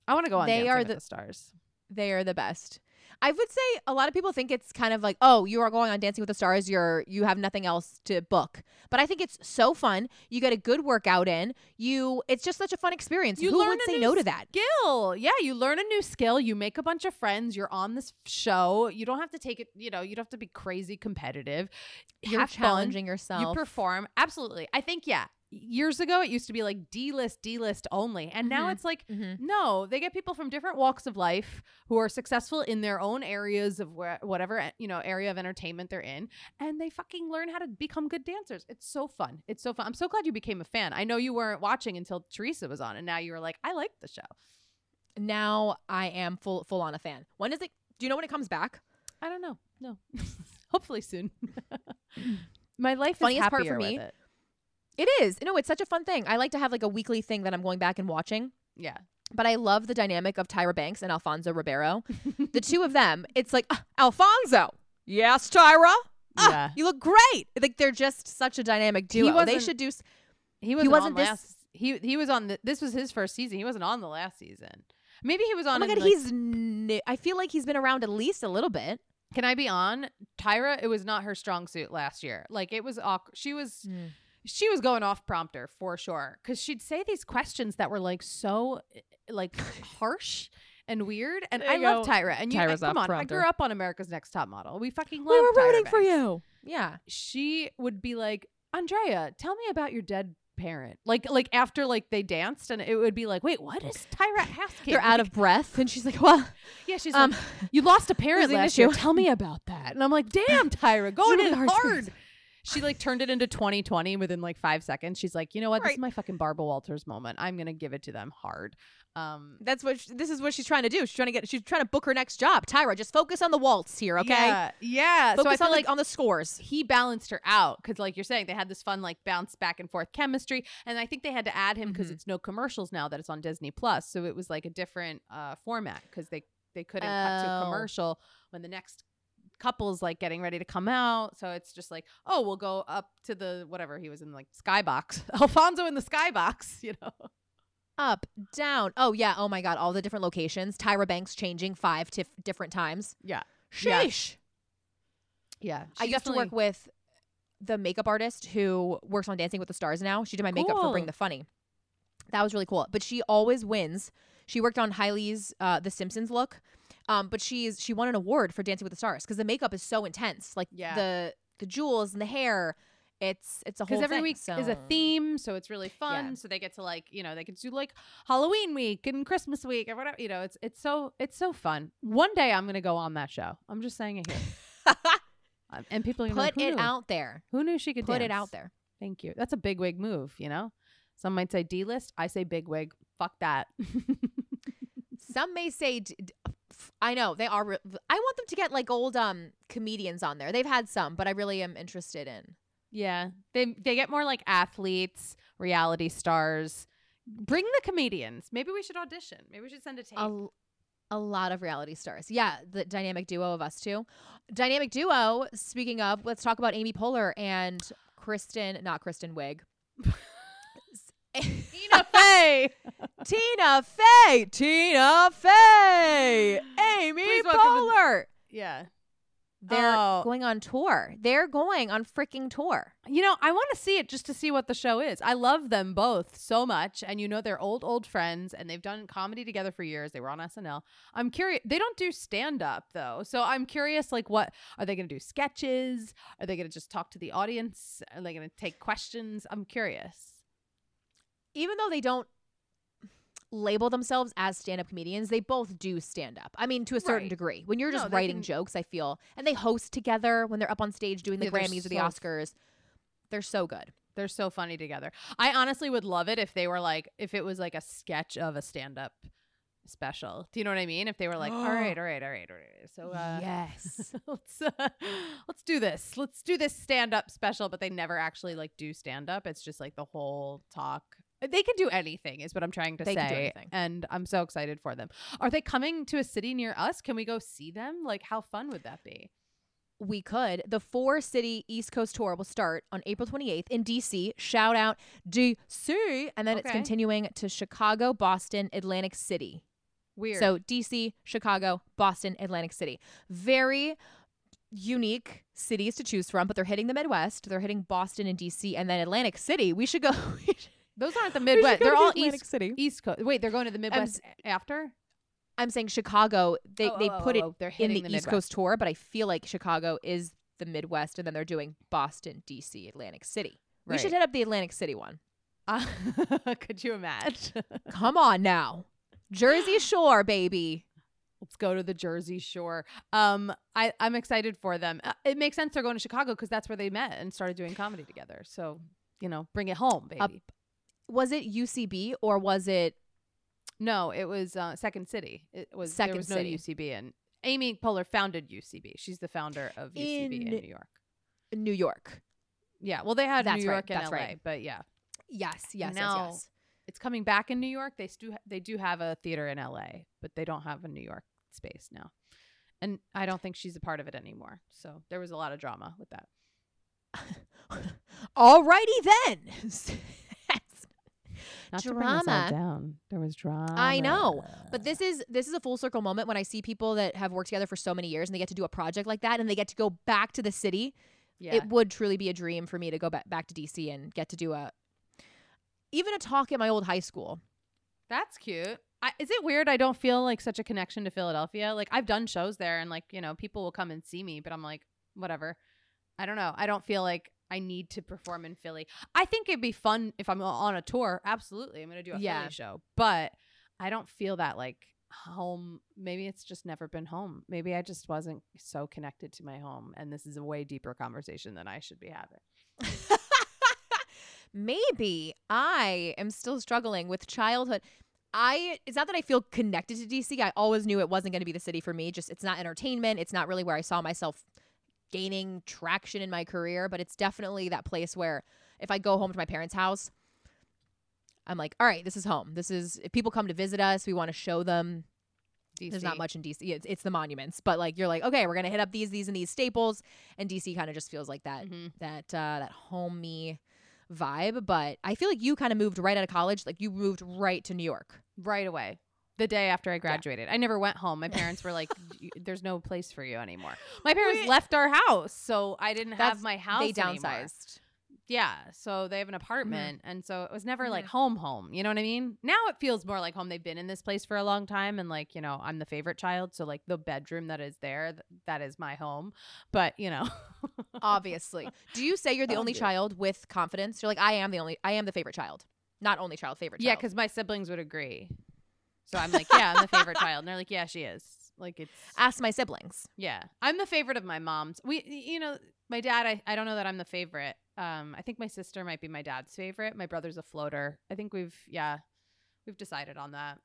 I want to go on. They Dancing are with the- the Stars. They are the best. I would say a lot of people think it's kind of like, oh, you are going on Dancing with the Stars. You're you have nothing else to book. But I think it's so fun. You get a good workout in. You, it's just such a fun experience. You Who would say no to that? skill. Yeah, you learn a new skill. You make a bunch of friends. You're on this show. You don't have to take it. You know, you don't have to be crazy competitive. You're Have fun. challenging You perform. Absolutely. I think yeah. Years ago, it used to be like D list, D list only, and now Mhm. it's like Mhm. no. They get people from different walks of life who are successful in their own areas of where, whatever eh, you know area of entertainment they're in, and they fucking learn how to become good dancers. It's so fun. It's so fun. I'm so glad you became a fan. I know you weren't watching until Teresa was on, and now you were like, I like the show. Now I am full full on a fan. When is it? Do you know when it comes back? I don't know. No. Hopefully soon. My life Funniest is part happier for me- with it. It is. No, it's such a fun thing. I like to have like a weekly thing that I'm going back and watching. Yeah. But I love the dynamic of Tyra Banks and Alfonso Ribeiro. the two of them, it's like "Ah, Alfonso. Yes, Tyra. Ah, Yeah. you look great. Like they're just such a dynamic duo. they should do. s- He wasn't, wasn't on this- last he he was on the, this was his first season. He wasn't on the last season. Maybe he was on Oh my god, like- he's. I feel like he's been around at least a little bit. Can I be on? Tyra, it was not her strong suit last year. Like it was awkward. She was she was going off prompter for sure because she'd say these questions that were like so eh, like harsh and weird. And I you love. Tyra. And you Tyra's come off on, prompter. I grew up on America's Next Top Model. We fucking love. We were Tyra rooting for you. Yeah. She would be like, Andrea, tell me about your dead parent. Like like after like they danced, and it would be like, wait, what is Tyra Haskins? They're out of breath, and she's like, "Well, Yeah, she's um, like, you lost a parent last year. Tell me about that. And I'm like, damn, Tyra, going in hard hard. She like turned it into 2020 within like five seconds. She's like, you know what? This is my fucking Barbara Walters moment. I'm gonna give it to them hard. Um, that's what sh- this is what she's trying to do. She's trying to get. She's trying to book her next job. Tyra, just focus on the waltz here, okay? Yeah, yeah. so I Focus feel on like the, on the scores. he balanced her out because like you're saying they had this fun like bounce back and forth chemistry and i think they had to add him because Mhm. it's no commercials now that it's on disney plus so it was like a different uh format because they they couldn't cut to a Oh. commercial when the next couple's like getting ready to come out so it's just like oh we'll go up to the whatever he was in like skybox alfonso in the skybox you know Up, down. Oh yeah. Oh my god. All the different locations. Tyra Banks changing five tif- different times. yeah Sheesh. Yeah. yeah I used to work with the makeup artist who works on Dancing with the Stars now. She did my makeup for Bring the Funny. That was really cool. But she always wins. She worked on Heidi's uh, The Simpsons look. Um, but she's she won an award for Dancing with the Stars because the makeup is so intense. Like Yeah. the the jewels and the hair. It's it's a whole because every thing, week is a theme, so it's really fun. Yeah. So they get to like, you know, they can do like Halloween week and Christmas week or whatever. You know, it's it's so it's so fun. One day I'm gonna go on that show. I'm just saying it here, Um, and people Put like, it knew? out there. Who knew she could Put it out there. Thank you. That's a big wig move. You know, some might say D list. I say big wig. Fuck that. Some may say, d- I know they are. Re- I want them to get like old um comedians on there. They've had some, but I really am interested in. yeah, they they get more like athletes, reality stars. Bring the comedians. Maybe we should audition. Maybe we should send a tape. A lot of reality stars. Yeah, the dynamic duo of us two. Dynamic duo, speaking of, let's talk about Amy Poehler and Kristen, not Kristen Wiig. Tina Fey. Tina Fey. Tina Fey. Amy Please welcome to- Poehler. yeah. They're Oh. going on tour. They're going on freaking tour. You know, I want to see it just to see what the show is. I love them both so much. And you know, they're old, old friends and they've done comedy together for years. They were on SNL. I'm curious. They don't do stand up though. So I'm curious, like, what are they going to do? Sketches? Are they going to just talk to the audience? Are they going to take questions? I'm curious. Even though they don't label themselves as stand-up comedians, they both do stand up. I mean, to a certain Right. degree. When you're just they writing can- jokes, I feel, and they host together when they're up on stage doing the Yeah, Grammys or the Oscars. They're so good. They're so funny together. I honestly would love it if they were like, if it was like a sketch of a stand up special. Do you know what I mean? If they were like, all right, all right, all right, all right. So, uh, yes. let's uh, let's do this. Let's do this stand up special, but they never actually like do stand up. It's just like the whole talk. They can do anything, is what I'm trying to They say. And I'm so excited for them. Are they coming to a city near us? Can we go see them? Like, how fun would that be? we could. The four city East Coast tour will start on April 28th in DC. Shout out DC. And then it's continuing to Chicago, Boston, Atlantic City. Weird. So DC, Chicago, Boston, Atlantic City. Very unique cities to choose from, but they're hitting the Midwest. They're hitting Boston and DC and then Atlantic City. We should go. we should- those aren't the Midwest. They're all Atlantic East City. East Coast. Wait, they're going to the Midwest after? I'm saying Chicago. They Oh, they oh, put oh, it oh, they're in hitting the, the East Midwest. Coast tour, but I feel like Chicago is the Midwest, and then they're doing Boston, DC, Atlantic City. We should hit up the Atlantic City one. Uh, could you imagine? Come on now, Jersey Shore, baby. Let's go to the Jersey Shore. Um, I I'm excited for them. Uh, it makes sense they're going to Chicago because that's where they met and started doing comedy together. So you know, bring it home, baby. Up- Was it UCB or was it? no, it was uh, Second City. It was there Second was City. no UCB, and Amy Poehler founded UCB. She's the founder of UCB in, In- New York. New York. Yeah, well, they had That's New right, York and that's LA, right. but yeah, Yes, yes, now- yes, yes. it's coming back in New York. They do they do have a theater in LA, but they don't have a New York space now. And I don't think she's a part of it anymore. So there was a lot of drama with that. Alrighty then. Not to bring us all Drama. down. There was drama. I know, but this is this is a full circle moment when I see people that have worked together for so many years and they get to do a project like that and they get to go back to the city. yeah. It would truly be a dream for me to go back back to DC and get to do a even a talk at my old high school. That's cute. I, is it weird I don't feel like such a connection to Philadelphia? Like I've done shows there and like, you know, people will come and see me, but I'm like, whatever. I don't know. I don't feel like I need to perform in Philly. I think it'd be fun if I'm on a tour. Absolutely. I'm going to do a Yeah. Philly show. But I don't feel that like home. Maybe it's just never been home. Maybe I just wasn't so connected to my home. And this is a way deeper conversation than I should be having. Maybe I am still struggling with childhood. I it's not that I feel connected to DC. I always knew it wasn't going to be the city for me. Just it's not entertainment. It's not really where I saw myself gaining traction in my career, but it's definitely that place where if I go home to my parents' house, I'm like, "All right, this is home. This is if people come to visit us, we want to show them there's not much in DC. It's, it's the monuments, but like you're like, okay, we're gonna hit up these, these, and these staples, and DC kind of just feels like that, Mhm. that, uh, that homey vibe. But I feel like you kind of moved right out of college, like you moved right to New York. right away the day after i graduated i never went home my parents were like there's no place for you anymore my parents Wait. left our house so i didn't That's- have my house they anymore. downsized. yeah so they have an apartment Mm-hmm. and so it was never like home home you know what i mean now it feels more like home they've been in this place for a long time and like you know i'm the favorite child so like the bedroom that is there th- that is my home but you know Obviously, do you say you're the only Obvious. child with confidence? You're like, I am the only, I am the favorite child, not only child, favorite. Child. yeah because my siblings would agree so i'm like yeah i'm the favorite child and they're like yeah she is like it's ask my siblings. Yeah, I'm the favorite of my mom's. We, you know, my dad. I, I don't know that I'm the favorite. Um, I think my sister might be my dad's favorite. My brother's a floater. I think we've, yeah, we've decided on that.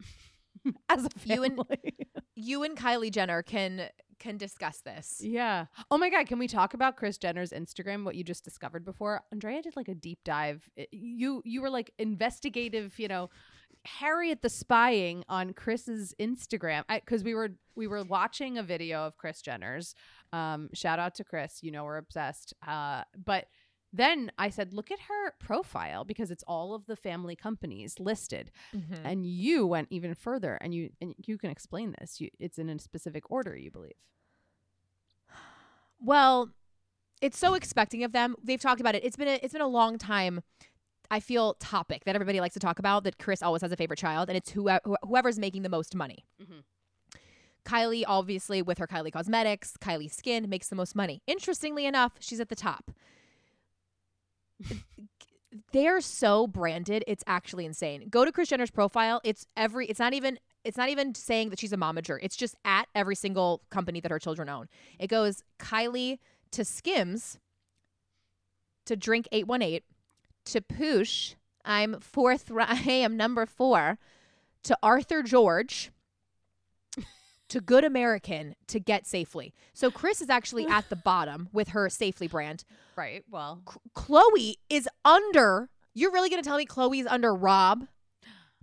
As a You and- family. You and Kylie Jenner can can discuss this. yeah. Oh my god, can we talk about Kris Jenner's Instagram? What you just discovered before? Andrea did like a deep dive. I- You you were like investigative. You know, Harriet the spying on Kris's Instagram because we were we were watching a video of Kris Jenner's. Um, shout out to Kris, you know we're obsessed. Uh, but then I said, look at her profile because it's all of the family companies listed, Mhm. and you went even further, and you and you can explain this. You, it's in a specific order, you believe. Well, it's so expecting of them. They've talked about it. It's been a, it's been a long time. I feel topic that everybody likes to talk about that Kris always has a favorite child, and it's who, whoever's making the most money. Mm-hmm. Kylie, obviously, with her Kylie Cosmetics, Kylie Skin makes the most money. Interestingly enough, she's at the top. They're so branded, it's actually insane. Go to Kris Jenner's profile. It's every it's not even it's not even saying that she's a momager. It's just at every single company that her children own. It goes Kylie to Skims to drink 818 to Poosh. I'm fourth. I am number four to Arthur George to Good American to Get Safely. So Kris is actually at the bottom with her Safely brand. Right. Well, C- Khloé is under. You're really going to tell me Khloé's under Rob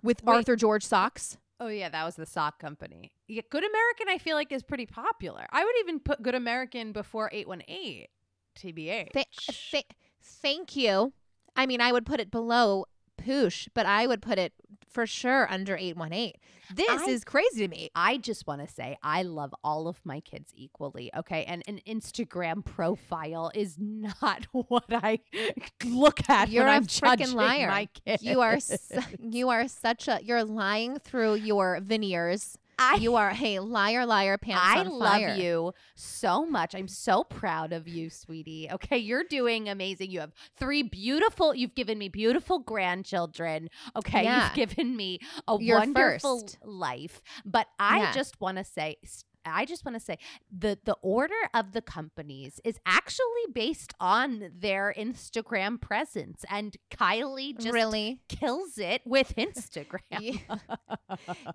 with Wait. Arthur George socks? Oh yeah, that was the sock company. Yeah, Good American I feel like is pretty popular. I would even put Good American before Eight One Eight, T B H. Th- th- thank you. I mean, I would put it below Poosh, but I would put it for sure under 818. This I- is crazy to me. I just want to say I love all of my kids equally, okay? And an Instagram profile is not what I look at You're when a I'm freaking liar. my kids. You are su- you are such a you're lying through your veneers. I You are a liar, liar, pants I on love fire. you so much. I'm so proud of you, sweetie. Okay, you're doing amazing. You have three beautiful, you've given me beautiful grandchildren. Okay, Yeah. you've given me a You're wonderful first. life. But I Yeah. just want to say I just want to say the the order of the companies is actually based on their Instagram presence and Kylie just really? kills it with Instagram. You,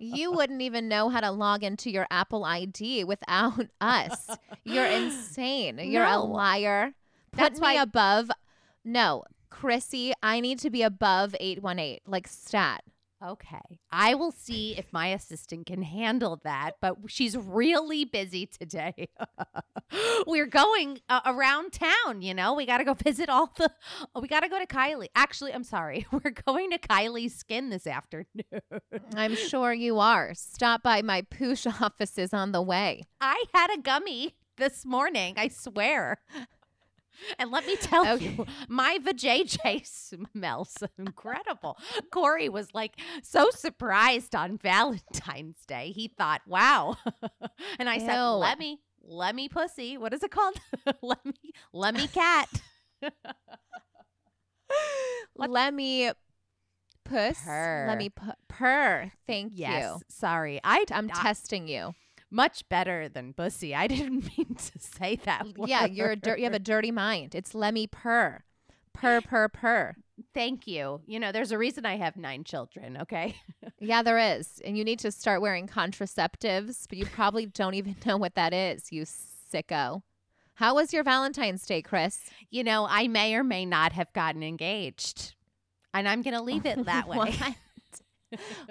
you wouldn't even know how to log into your Apple ID without us. You're insane. You're a liar. Put That's me why- above. No, Chrissy, I need to be above 818, like stat. Okay. I will see if my assistant can handle that, but she's really busy today. We're going uh, around town, you know. We got to go visit all the We got to go to Kylie. Actually, I'm sorry. We're going to Kylie's Skin this afternoon. I'm sure you are. Stop by my poosh offices on the way. I had a gummy this morning, I swear. And let me tell Okay. you, my vajayjay smells incredible. Corey was like so surprised on Valentine's Day. He thought, "Wow," and I said, "Let me, let me pussy. What is it called? let me, let me cat." Let me puss. Purr. Let me pu- purr. Thank yes, you. sorry. I, I'm I- testing you. Much better than pussy. I didn't mean to say that. Yeah, you're a dir- you have a dirty mind. It's let me purr. Purr, purr, purr. Thank you. You know, there's a reason I have nine children. Okay. Yeah, there is. And you need to start wearing contraceptives, but you probably don't even know what that is, you sicko. How was your Valentine's Day, Kris? you know, I may or may not have gotten engaged. And I'm going to leave it that way.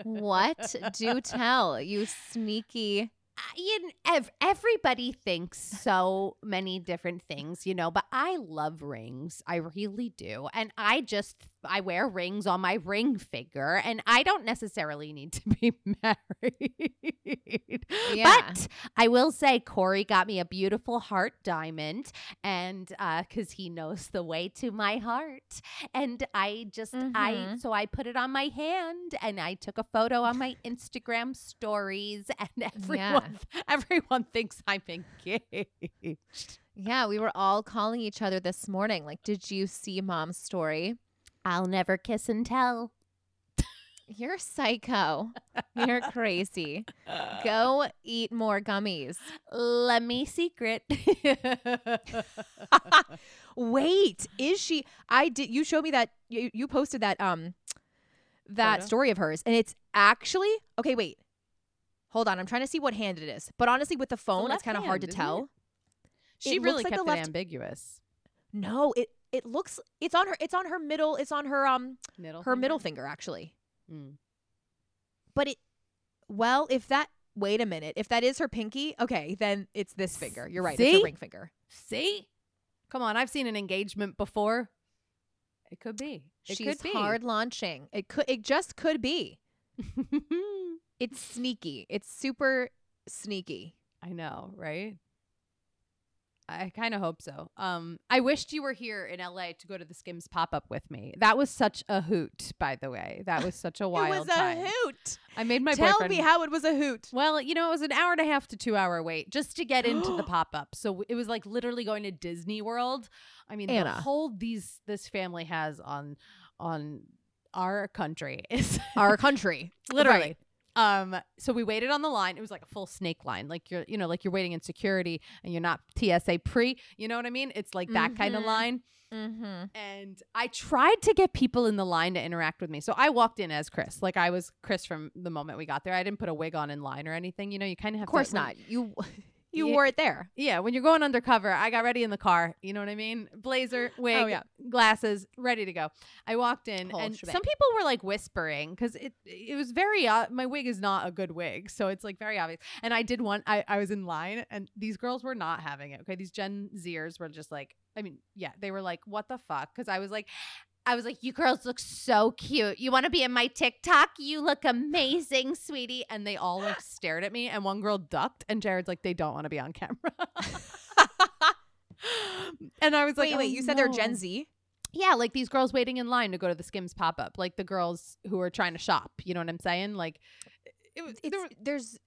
What? what? Do tell, you sneaky. You ev- everybody thinks so many different things, you know, but I love rings. I really do. And I just I wear rings on my ring finger and I don't necessarily need to be married. Yeah. But I will say Corey got me a beautiful heart diamond and uh cuz he knows the way to my heart. And I just I Mhm. so I put it on my hand and I took a photo on my Instagram stories and everyone everyone thinks I'm engaged. Yeah, we were all calling each other this morning. Like, did you see mom's story? I'll never kiss and tell. You're psycho. You're crazy. Go eat more gummies. Let me secret. Wait, is she? I did. You showed me that. You, you posted that. Um, that Photo? story of hers, and it's actually okay. Wait, hold on. I'm trying to see what hand it is. But honestly, with the phone, it's kind of hard to isn't it? tell. she It really looks like the kept it left- ambiguous. No, it it looks. It's on her. It's on her middle. It's on her um Middle her middle finger actually. Mm. But it, well, if that, wait a minute, if that is her pinky, okay, then it's this finger. You're right. It's See? her ring finger. See? Come on, I've seen an engagement before. It could be. It She's could be. hard launching. It could. It just could be. It's sneaky. It's super sneaky. I know, right? I kind of hope so. Um, I wished you were here in LA to go to the Skims pop up with me. That was such a hoot, by the way. That was such a wild it was a time. hoot. I made my Tell boyfriend. me how it was a hoot. well, you know, it was an hour and a half to two hour wait just to get into the pop up. So it was like literally going to Disney World. I mean, the hold these this family has on on our country is Our country, literally. Right. Um, so we waited on the line. It was like a full snake line, like you're, you know, like you're waiting in security and you're not TSA pre. You know what I mean? It's like that kind of Mhm. line. Mm-hmm. And I tried to get people in the line to interact with me. So I walked in as Kris, like I was Kris from the moment we got there. I didn't put a wig on in line or anything. You know, you kind of have Of course to, not. You you Yeah. wore it there. yeah, when you're going undercover, I got ready in the car. You know what I mean? Blazer, wig, Oh, yeah. glasses, ready to go. I walked in, Whole and shebang. some people were like whispering because it it was very. Uh, my wig is not a good wig, so it's like very obvious. And I did one. I I was in line, and these girls were not having it. Okay, these Gen Zers were just like. I mean, yeah, they were like, "What the fuck?" Because I was like. I was like, you girls look so cute. You want to be in my TikTok? You look amazing, sweetie. And they all like stared at me, and one girl ducked, and Jared's like, they don't want to be on camera. and I was like, wait, wait. "Oh, You said they're. Gen Z. Yeah, like these girls waiting in line to go to the Skims pop up, like the girls who are trying to shop. You know what I'm saying? Like, it was. There were- there's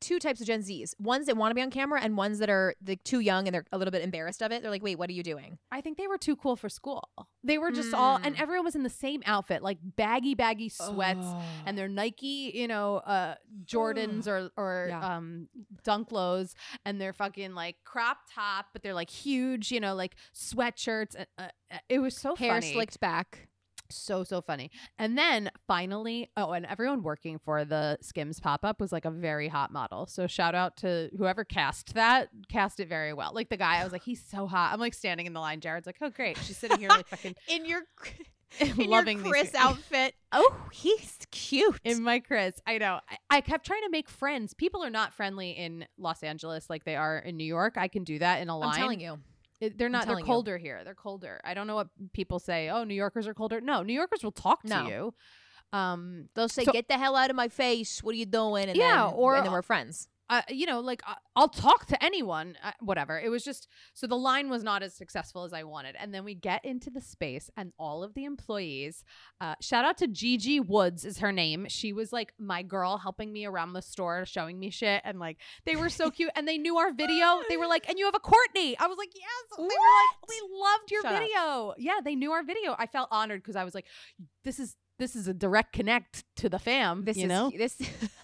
two types of Gen Zs. Ones that want to be on camera and ones that are like too young and they're a little bit embarrassed of it. They're like, "Wait, what are you doing?" I think they were too cool for school. They were just all, and Mm. everyone was in the same outfit, like baggy, baggy sweats. and their Nike, you know, uh Jordans or or Yeah. um dunk lows and they're fucking like crop top, but they're like huge, you know, like sweatshirts. Uh, uh, it was so hair funny. slicked back. So so funny. And then finally, oh, and everyone working for the Skims pop up was like a very hot model. So shout out to whoever cast that, cast it very well. Like the guy, I was like, he's so hot. I'm like standing in the line. Jared's like, oh great, she's sitting here like fucking In your in loving your Kris outfit. Oh, he's cute. in my Kris. I know. I, I kept trying to make friends. People are not friendly in Los Angeles like they are in New York. I can do that in a line. I'm telling you. It- they're not. They're telling you. colder here. They're colder. I don't know what people say. Oh, New Yorkers are colder. No, New Yorkers will talk to No. you. Um, They'll say, So- "Get the hell out of my face! What are you doing?" And Yeah, then, or- and then we're friends. Uh, you know, like I'll talk to anyone, uh, whatever. It was just so the line was not as successful as I wanted. And then we get into the space, and all of the employees, uh, shout out to Gigi Woods is her name. She was like my girl, helping me around the store, showing me shit, and like they were so cute. And they knew our video. They were like, "And you have a Kourtney?" I was like, "Yes." They were like, "We loved your Shut up. video." Yeah, they knew our video. I felt honored because I was like, "This is." This is a direct connect to the fam. This you is know, this.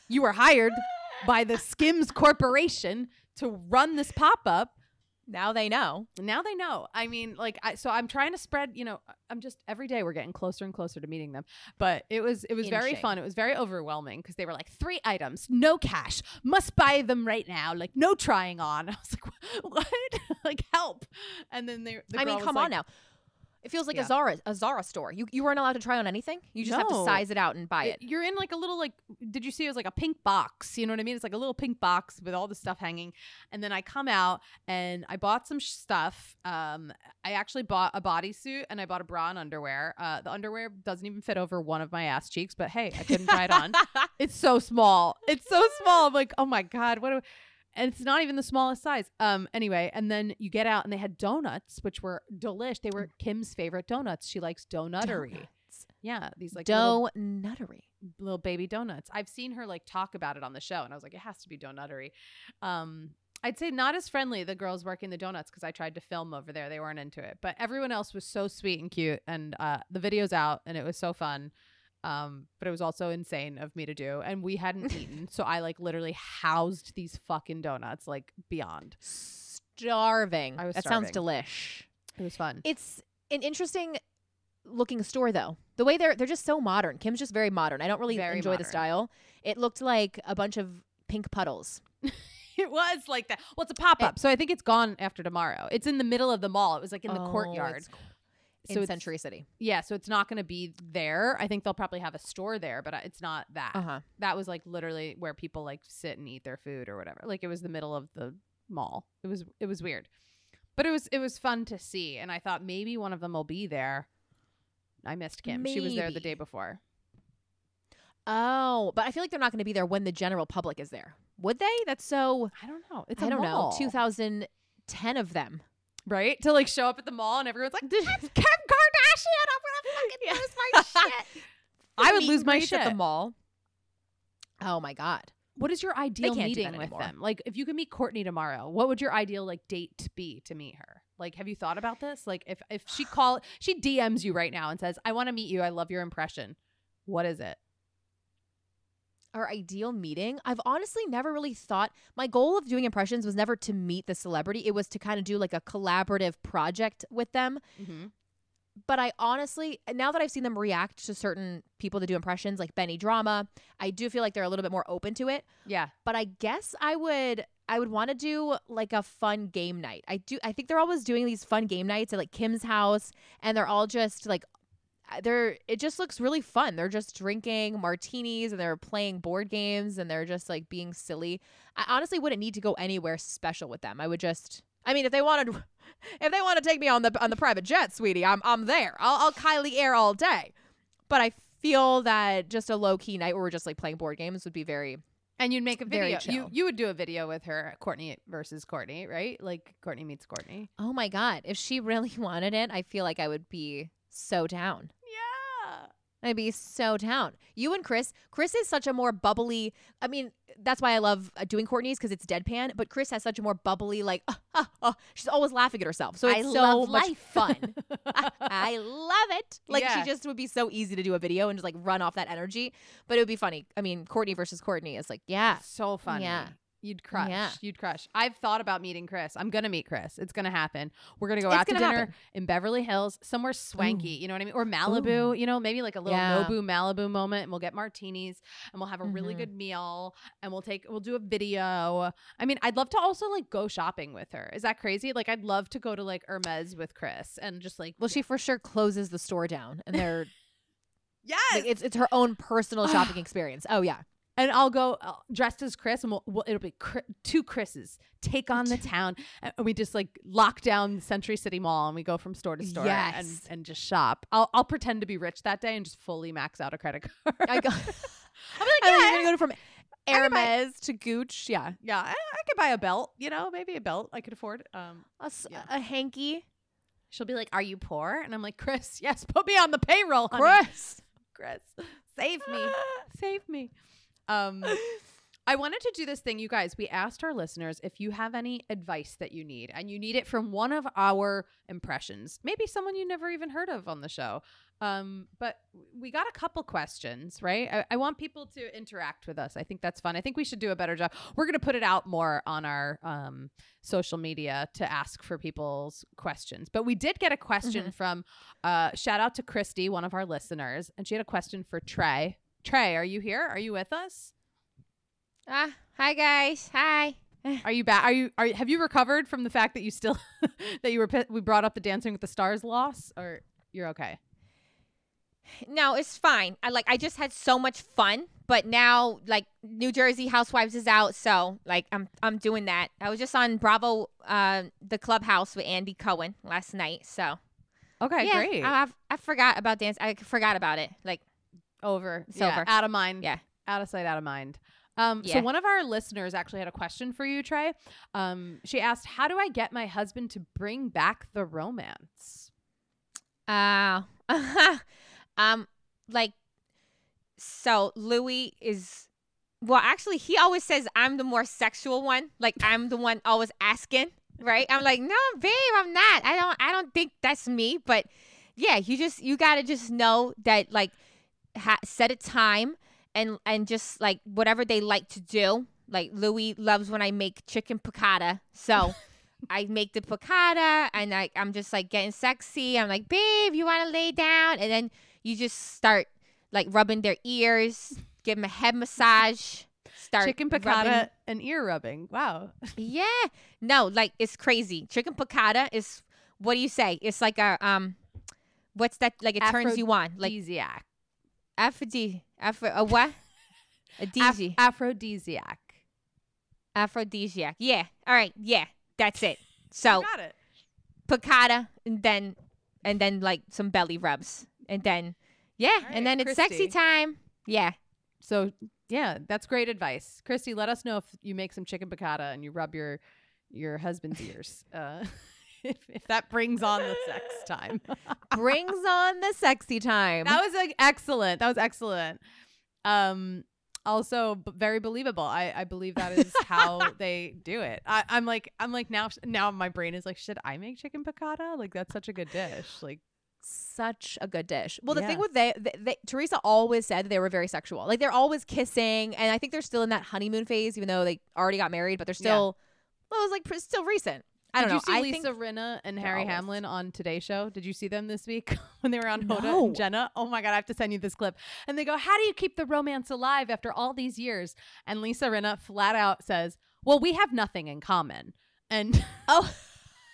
you were hired by the Skims Corporation to run this pop up. now they know. Now they know. I mean, like, I, so I'm trying to spread. You know, I'm just every day we're getting closer and closer to meeting them. But it was it was very Inching. fun. It was very overwhelming because they were like three items, no cash, must buy them right now, like no trying on. I was like, what? like help. And then they. The I mean, come like, on now. It feels like Yeah. a Zara a Zara store. You you weren't allowed to try on anything. You just have to size it out and buy it- it. You're in like a little like did you see it was like a pink box, you know what I mean? It's like a little pink box with all the stuff hanging. And then I come out and I bought some sh- stuff. Um I actually bought a bodysuit and I bought a bra and underwear. Uh the underwear doesn't even fit over one of my ass cheeks, but hey, I couldn't try it on. It's so small. It's so small. I'm like, "Oh my god, what do and it's not even the smallest size. Um. Anyway, and then you get out, and they had donuts, which were delish. They were Kim's favorite donuts. She likes donuttery. Donuts. Yeah, these like little Dough nuttery. little baby donuts. I've seen her like talk about it on the show, and I was like, it has to be donuttery. Um, I'd say not as friendly the girls working the donuts because I tried to film over there. They weren't into it, but everyone else was so sweet and cute, and uh, the video's out, and it was so fun. Um, but it was also insane of me to do, and we hadn't eaten, so I like literally housed these fucking donuts like beyond. Starving. I was that sounds delish. It was fun. It's an interesting looking store though. The way they're they're just so modern. Kim's just very modern. I don't really Very enjoy modern. the style. It looked like a bunch of pink puddles. It was like that. Well, it's a pop up, so I think it's gone after tomorrow. It's in the middle of the mall. It was like in the Oh, courtyard. In it's- Century City. Yeah, so it's not going to be there. I think they'll probably have a store there, but uh, it's not that. Uh huh. That was like literally where people like sit and eat their food or whatever. Like it was the middle of the mall. It was it was weird. But it was it was fun to see and I thought maybe one of them will be there. I missed Kim. She was there the day before. Oh, but I feel like they're not going to be there when the general public is there. Would they? That's so. I don't know. It's I a don't mall. know. 2010 of them. Right? To like show up at the mall and everyone's like, "It's Kim Kardashian, I'm gonna fucking lose my shit." I would lose my shit at the mall. Oh my god. What is your ideal meeting with them? Like, if you could meet Kourtney tomorrow, what would your ideal like date be to meet her? Like, have you thought about this? Like, if if she call she DMs you right now and says, "I want to meet you. I love your impression." What is it? Our ideal meeting. I've honestly never really thought my goal of doing impressions was never to meet the celebrity. It was to kind of do like a collaborative project with them. Mm-hmm. But I honestly, now that I've seen them react to certain people that do impressions, like Benny Drama, I do feel like they're a little bit more open to it. Yeah. But I guess I would I would want to do like a fun game night. I do I think they're always doing these fun game nights at like Kim's house and they're all just like they're it just looks really fun. They're just drinking martinis and they're playing board games and they're just like being silly. I honestly wouldn't need to go anywhere special with them. I would just I mean if they wanted if they want to take me on the on the private jet, sweetie, I'm I'm there. I'll I'll Kylie Air all day. But I feel that just a low key night where we're just like playing board games would be very And you'd make a video. You you would do a video with her, Kourtney versus Kourtney, right? Like Kourtney meets Kourtney. Oh my god, if she really wanted it, I feel like I would be so down. Yeah. I'd be so down. You and Kris, Kris is such a more bubbly. I mean, that's why I love uh, doing Kourtney's because it's deadpan. But Kris has such a more bubbly, like, uh, uh, uh, she's always laughing at herself. So I it's so love much life. fun. I love it. Like Yeah. she just would be so easy to do a video and just like run off that energy. But it would be funny. I mean, Kourtney versus Kourtney is like, yeah, So funny. Yeah. You'd crush. Yeah. You'd crush. I've thought about meeting Kris. I'm gonna meet Kris. It's gonna happen. We're gonna go It's out to gonna dinner happen. in Beverly Hills, somewhere swanky. You know what I mean? Or Malibu. You know, maybe like a little Yeah. Nobu Malibu moment, and we'll get martinis, and we'll have a really Mhm. good meal, and we'll take we'll do a video. I mean, I'd love to also like go shopping with her. Is that crazy? Like, I'd love to go to like Hermes with Kris and just like well, she for sure closes the store down, and they're yes. like, it's it's her own personal shopping experience. Oh yeah, and I'll go uh, dressed as Kris, and we'll, we'll it'll be two Kris's take on the town, and we just like lock down Century City Mall, and we go from store to store and Yes. and just shop. I'll I'll pretend to be rich that day and just fully max out a credit card. I go. I'm like, yeah, you're gonna go from Hermes to Gooch. Yeah, yeah, I, I could buy a belt, you know, maybe a belt I could afford. Um, a, Yeah. a hanky. she'll be like, "Are you poor?" And I'm like, "Kris, yes, put me on the payroll, honey. Kris. Kris, save me, save me." Um, I wanted to do this thing, you guys. We asked our listeners if you have any advice that you need, and you need it from one of our impressions, maybe someone you never even heard of on the show. Um, but we got a couple questions, right? I, I want people to interact with us. I think that's fun. I think we should do a better job. We're going to put it out more on our um, social media to ask for people's questions. But we did get a question from, uh, shout out to Christy, one of our listeners, and she had a question for Trey. Trey, are you here? Are you with us? Ah, hi guys. Hi. Are you back? Are you are have you recovered from the fact that you still that you were we brought up the Dancing with the Stars loss, or you're okay? No, it's fine. I like I just had so much fun, but now like New Jersey Housewives is out, so like I'm I'm doing that. I was just on Bravo uh the clubhouse with Andy Cohen last night, so Okay, yeah, great. I, I forgot about dance. I forgot about it. Like over. It's Yeah, over. Out of mind. Yeah. Out of sight, out of mind. Um, So one of our listeners actually had a question for you, Trey. Um, she asked, "How do I get my husband to bring back the romance?" uh um like so Louis is well actually he always says I'm the more sexual one. Like I'm the one always asking, right? I'm like, "No, babe, I'm not. I don't I don't think that's me." But yeah, you just you got to just know that like ha- set a time and and just like whatever they like to do. Like Louis loves when I make chicken piccata, so I make the piccata and I I'm just like getting sexy. I'm like, babe, you want to lay down? And then you just start like rubbing their ears, give them a head massage. Start Chicken rubbing- piccata and ear rubbing. Wow. yeah. No, like it's crazy. Chicken piccata is what do you say? It's like a um What's that? Like it turns you on. Like aphrodisiac. aphrodisiac. Afro, a what? A DG. aphrodisiac. aphrodisiac. Yeah. All right. Yeah. That's it. So got it. piccata and then and then like some belly rubs and then yeah All and then right, it's sexy time. Yeah. So yeah, that's great advice, Christy. Let us know if you make some chicken piccata and you rub your your husband's ears. Uh, if, if that brings on the sex time. Brings on the sexy time. that was like, excellent. That was excellent. Um, also b- very believable. I, I believe that is how they do it. I, I'm like I'm like now now my brain is like should I make chicken piccata? Like that's such a good dish. Like such a good dish. Well, the Yeah. thing with they, they, they, Teresa always said they were very sexual. Like they're always kissing, and I think they're still in that honeymoon phase, even though they already got married. But they're Yeah. still, well, it was like pr- still recent. I don't Did know. you see I Lisa think Rinna and Harry always- Hamlin on Today Show? Did you see them this week when they were on Hoda No. and Jenna? Oh my god, I have to send you this clip. And they go, "How do you keep the romance alive after all these years?" And Lisa Rinna flat out says, "Well, we have nothing in common." And Oh.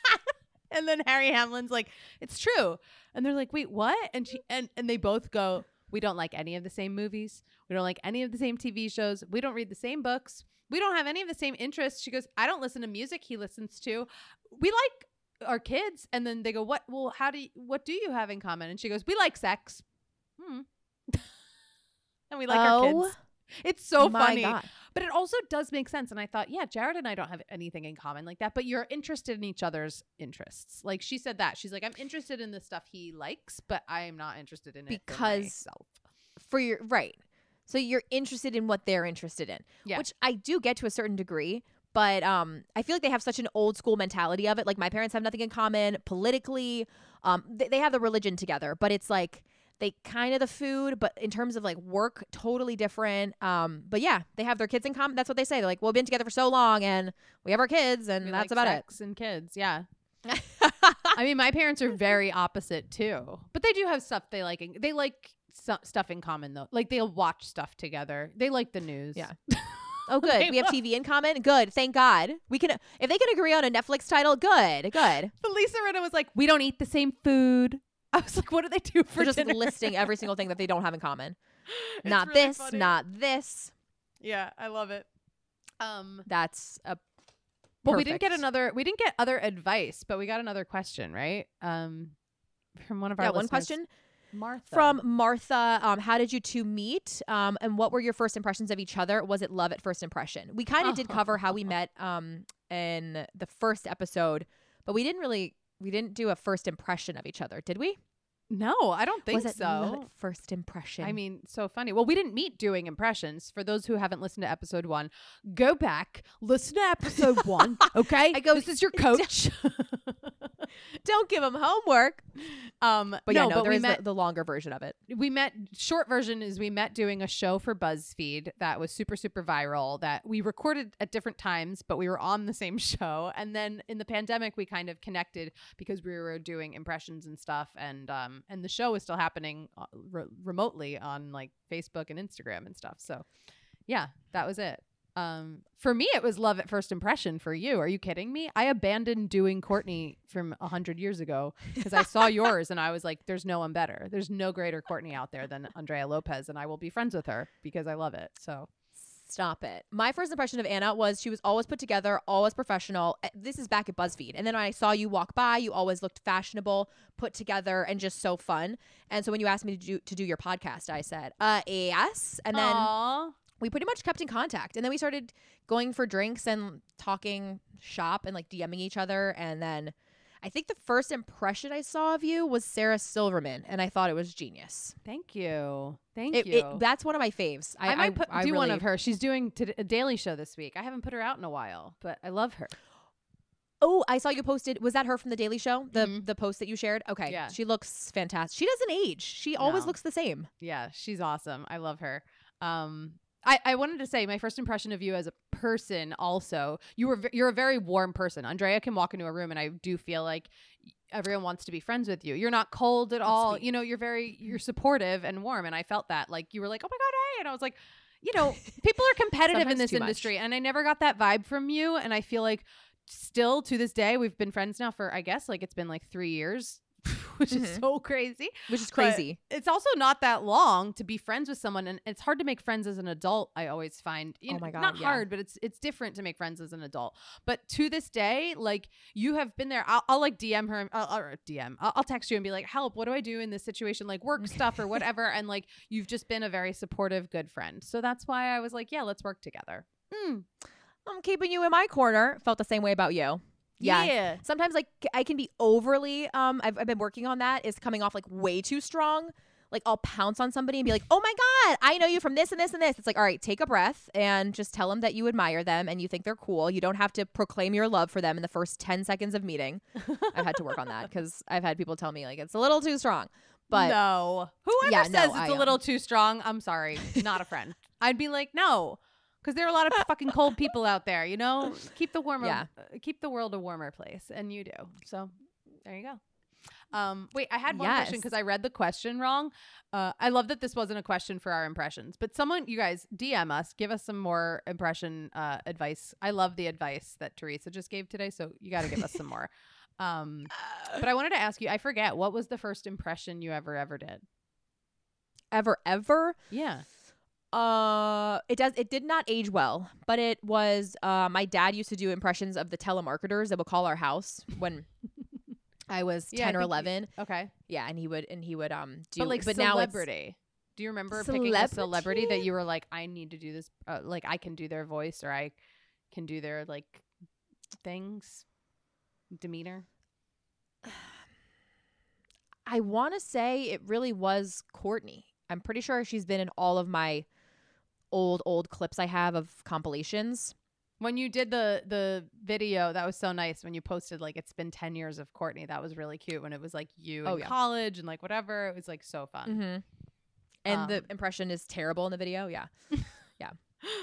and then Harry Hamlin's like, "It's true." And they're like, "Wait, what?" And she and and they both go, "We don't like any of the same movies. We don't like any of the same TV shows. We don't read the same books." We don't have any of the same interests. She goes, I don't listen to music he listens to. We like our kids and then they go what well how do you what do you have in common and she goes we like sex hmm. and we like our Oh, kids it's so funny God. but it also does make sense and i thought yeah jared and i don't have anything in common like that but you're interested in each other's interests like she said that she's like i'm interested in the stuff he likes but i'm not interested in it Because- for your right. So you're interested in what they're interested in, Yeah. which I do get to a certain degree. But um, I feel like they have such an old school mentality of it. Like my parents have nothing in common politically. Um, they, they have the religion together, but it's like they kind of the food, but in terms of like work, totally different. Um, but yeah, they have their kids in common. That's what they say. They're like, well, we've been together for so long, and we have our kids, and We that's like about sex and kids yeah. I mean, my parents are very opposite too, but they do have stuff they like. in- They like stu- stuff in common though. Like they'll watch stuff together. They like the news. Yeah. Oh, good. We have TV in common. Good. Thank God. We can if they can agree on a Netflix title. Good. Good. But Lisa Rinna was like, "We don't eat the same food." I was like, "What do they do for They're just dinner?" listing every single thing that they don't have in common. It's not really this. funny. Not this. Yeah, I love it. Um, That's a. well, we didn't get another. We didn't get other advice, but we got another question, right? Um, from one of our Yeah, one question Martha from Martha. Um, how did you two meet? Um, and what were your first impressions of each other? Was it love at first impression? We kind of did cover how we met um in the first episode, but we didn't really we didn't do a first impression of each other, did we? No, I don't think was it love so. at first impression? I mean, so funny. Well, we didn't meet doing impressions. For those who haven't listened to episode one, go back, listen to episode one. Okay, I go, This is your coach. don't give him homework. um, But yeah, no, but there we is met. the, the longer version of it. we met. Short version is we met doing a show for BuzzFeed that was super super viral. That we recorded at different times, but we were on the same show. And then in the pandemic, we kind of connected because we were doing impressions and stuff. And um, and the show was still happening uh, re- remotely on like Facebook and Instagram and stuff. So yeah, that was it. Um, for me, it was love at first impression. For you, are you kidding me? I abandoned doing Kourtney from a hundred years ago because I saw yours and I was like, "There's no one better. There's no greater Kourtney out there than Andrea Lopez, and I will be friends with her because I love it." So Stop it. My first impression of Anna was she was always put together, always professional. Uh, This is back at BuzzFeed. And then when I saw you walk by, you always looked fashionable, put together, and just so fun. And so when you asked me to do to do your podcast, I said, uh yes. And then Aw. We pretty much kept in contact. And then we started going for drinks and talking shop and like DMing each other. And then I think the first impression I saw of you was Sarah Silverman, and I thought it was genius. thank you, thank It, you. it, that's one of my faves. I, I, might put, I do one really- of her. She's doing t- a daily show this week. I haven't put her out in a while, but I love her. Oh, I saw you posted. Was that her from the Daily Show? The Mhm. the post that you shared? Okay. Yeah. She looks fantastic. She doesn't age. She always No. looks the same. Yeah, she's awesome. I love her. Um, I, I wanted to say my first impression of you as a person. Also, you were you're a very warm person. Andrea can walk into a room, and I do feel like everyone wants to be friends with you. You're not cold at all. sweet. You know, you're very mm-hmm. you're supportive and warm, and I felt that. Like you were like, oh my god, hey, and I was like. You know, people are competitive in this too much. industry, and I never got that vibe from you. And I feel like still to this day, we've been friends now for I guess like it's been like three years. which is Mhm. so crazy. which is But crazy. it's also not that long to be friends with someone, and it's hard to make friends as an adult. I always find, you Oh know, my God, not yeah. hard, but it's it's different to make friends as an adult. But to this day, like you have been there. I'll, I'll like DM her, I'll, or DM. I'll, I'll text you and be like, "Help! What do I do in this situation? Like work stuff or whatever." And like you've just been a very supportive, good friend. So that's why I was like, "Yeah, let's work together." Mm. I'm keeping you in my corner. Felt the same way about you. Yeah. yeah. Sometimes like I can be overly um I've, I've been working on that is coming off like way too strong. Like I'll pounce on somebody and be like, "Oh my god, I know you from this and this and this." It's like, "All right, take a breath and just tell them that you admire them and you think they're cool. You don't have to proclaim your love for them in the first 10 seconds of meeting." I've had to work on that cuz I've had people tell me like it's a little too strong. But no, whoever Yeah, says no, it's I, a um, little too strong, I'm sorry, not a friend. I'd be like, no, because there are a lot of fucking cold people out there. You know, keep the warmer, Yeah. uh, keep the world a warmer place, and you do. So there you go. Um, wait, I had one question because I read the question wrong. Uh, I love that this wasn't a question for our impressions, but someone, you guys, DM us, give us some more impression uh, advice. I love the advice that Teresa just gave today, so you got to give us some more. Um, but I wanted to ask you, I forget what was the first impression you ever ever did. ever ever Yeah. Uh, it does. It did not age well, but it was. Uh, my dad used to do impressions of the telemarketers that would call our house when I was Yeah, I ten or think you- eleven. Okay. Yeah, and he would and he would um do. but like but now celebrity. Do you remember picking a celebrity that you were like, I need to do this? Uh, like I can do their voice or I can do their like things, demeanor. I want to say it really was Kourtney. I'm pretty sure she's been in all of my old old clips I have of compilations. When you did the the video, that was so nice. When you posted like it's been ten years of Kourtney, that was really cute. When it was like you Oh, in yeah. college and like whatever, it was like so fun. Mm-hmm. And the Um, impression is terrible in the video. Yeah, yeah.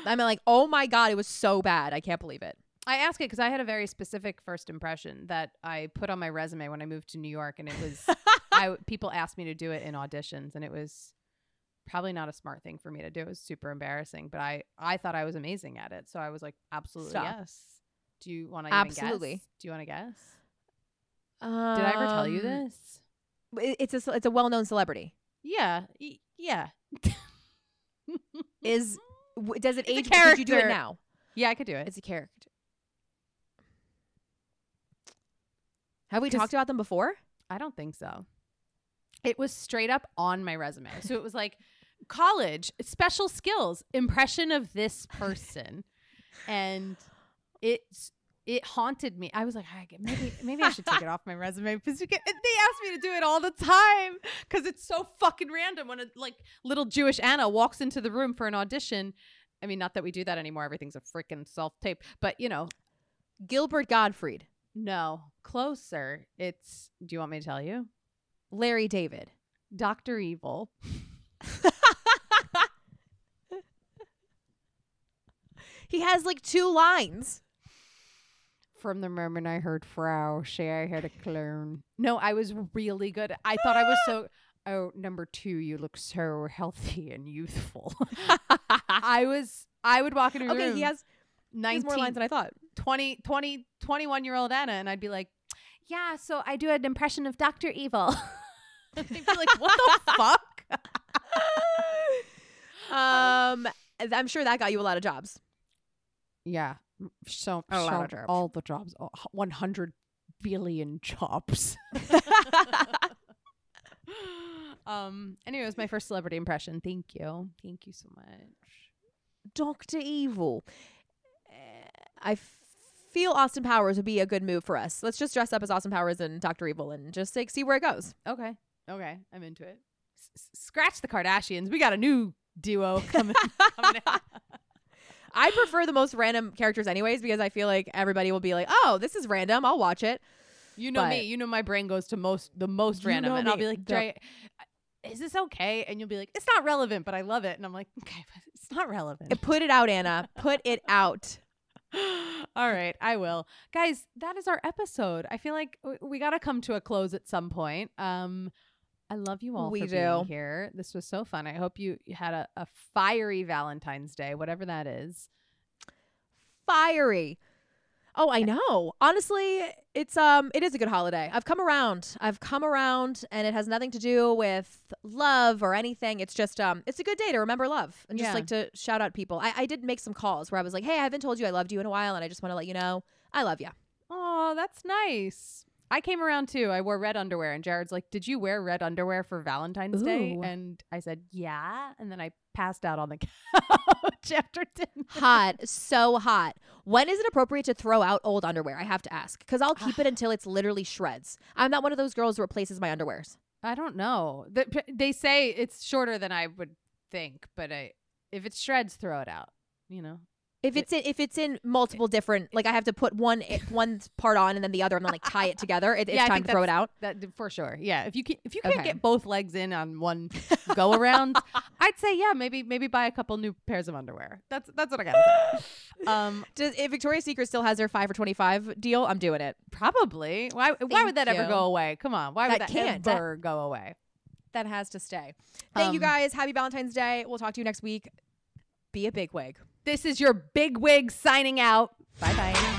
I'm like, oh my god, it was so bad. I can't believe it. I ask it because I had a very specific first impression that I put on my resume when I moved to New York, and it was I people asked me to do it in auditions, and it was probably not a smart thing for me to do. It was super embarrassing, but I I thought I was amazing at it, so I was like, absolutely Stop. yes. Do you want to Absolutely. Do you want to guess? Um, Did I ever tell you this? it- It's a it's a well known celebrity. Yeah, yeah, Is w- does it It's age? Could you do it now? yeah. I could do it. It's a character. Have we talked about them before? I don't think so. It was straight up on my resume. So it was like college, special skills, impression of this person. And it's it haunted me. I was like, I, maybe maybe I should take it off my resume because they ask me to do it all the time because it's so fucking random when a like little Jewish Anna walks into the room for an audition. I mean, not that we do that anymore. Everything's a freaking self tape, but you know, Gilbert Gottfried, no, closer. It's. Do you want me to tell you? Larry David. Doctor Evil. He has like two lines. From the moment I heard Frau, say I had a clone. No, I was really good. I thought I was so. Oh, number two, you look so healthy and youthful. I was. I would walk into a Okay, room. he has, he has 19, more lines than I thought. 20, 20, 21 year old Anna, and I'd be like, "Yeah, so I do an impression of Doctor Evil." They'd be like, "What the fuck?" Um, I'm sure that got you a lot of jobs. Yeah, so, A lot so of jobs. all the jobs, one hundred billion jobs. um. Anyway, it was my first celebrity impression. Thank you. Thank you so much. Doctor Evil. Eh, I feel Austin Powers would be a good move for us. Let's just dress up as Austin Powers and Doctor Evil and just like see where it goes. Okay. Okay. I'm into it. S- scratch the Kardashians. We got a new duo coming. coming out. I prefer the most random characters, anyways, because I feel like everybody will be like, "Oh, this is random. I'll watch it." You know me. You know my brain goes to most the most random, and I'll be like, is this okay? And you'll be like, it's not relevant, but I love it. And I'm like, okay, but it's not relevant. Put it out, Anna. Put it out. All right, I will. Guys, that is our episode. I feel like we got to come to a close at some point. Um I love you all We for do. being here. This was so fun. I hope you you had a, a fiery Valentine's Day, whatever that is. Fiery. Oh, I know. Honestly, it's um it is a good holiday. I've come around. I've come around and it has nothing to do with love or anything. It's just um it's a good day to remember love and just Yeah. like to shout out people. I, I did make some calls where I was like, Hey, I haven't told you I loved you in a while and I just want to let you know I love you. Oh, that's nice. I came around too. I wore red underwear, and Jared's like, "Did you wear red underwear for Valentine's Day?" And I said, "Yeah." And then I passed out on the couch after dinner. Hot, so hot. When is it appropriate to throw out old underwear? I have to ask because I'll keep it until it's literally shreds. I'm not one of those girls who replaces my underwears. I don't know. They say it's shorter than I would think, but I, if it shreds, throw it out. You know. If it's in, if it's in multiple different, like I have to put one one part on and then the other and then like tie it together. It, it's Yeah, time to throw it out. That for sure. Yeah. If you can, if you can't Okay. get both legs in on one go around, I'd say yeah, maybe maybe buy a couple new pairs of underwear. That's that's what I gotta say. Um, Does, if Victoria's Secret still has their five for twenty five deal, I'm doing it. probably. Why why would that ever go away? Come on. Why would That that can't. That- ever go away? That has to stay. Thank you Um, guys. Happy Valentine's Day. We'll talk to you next week. Be a big wig. This is your big wig signing out. Bye bye.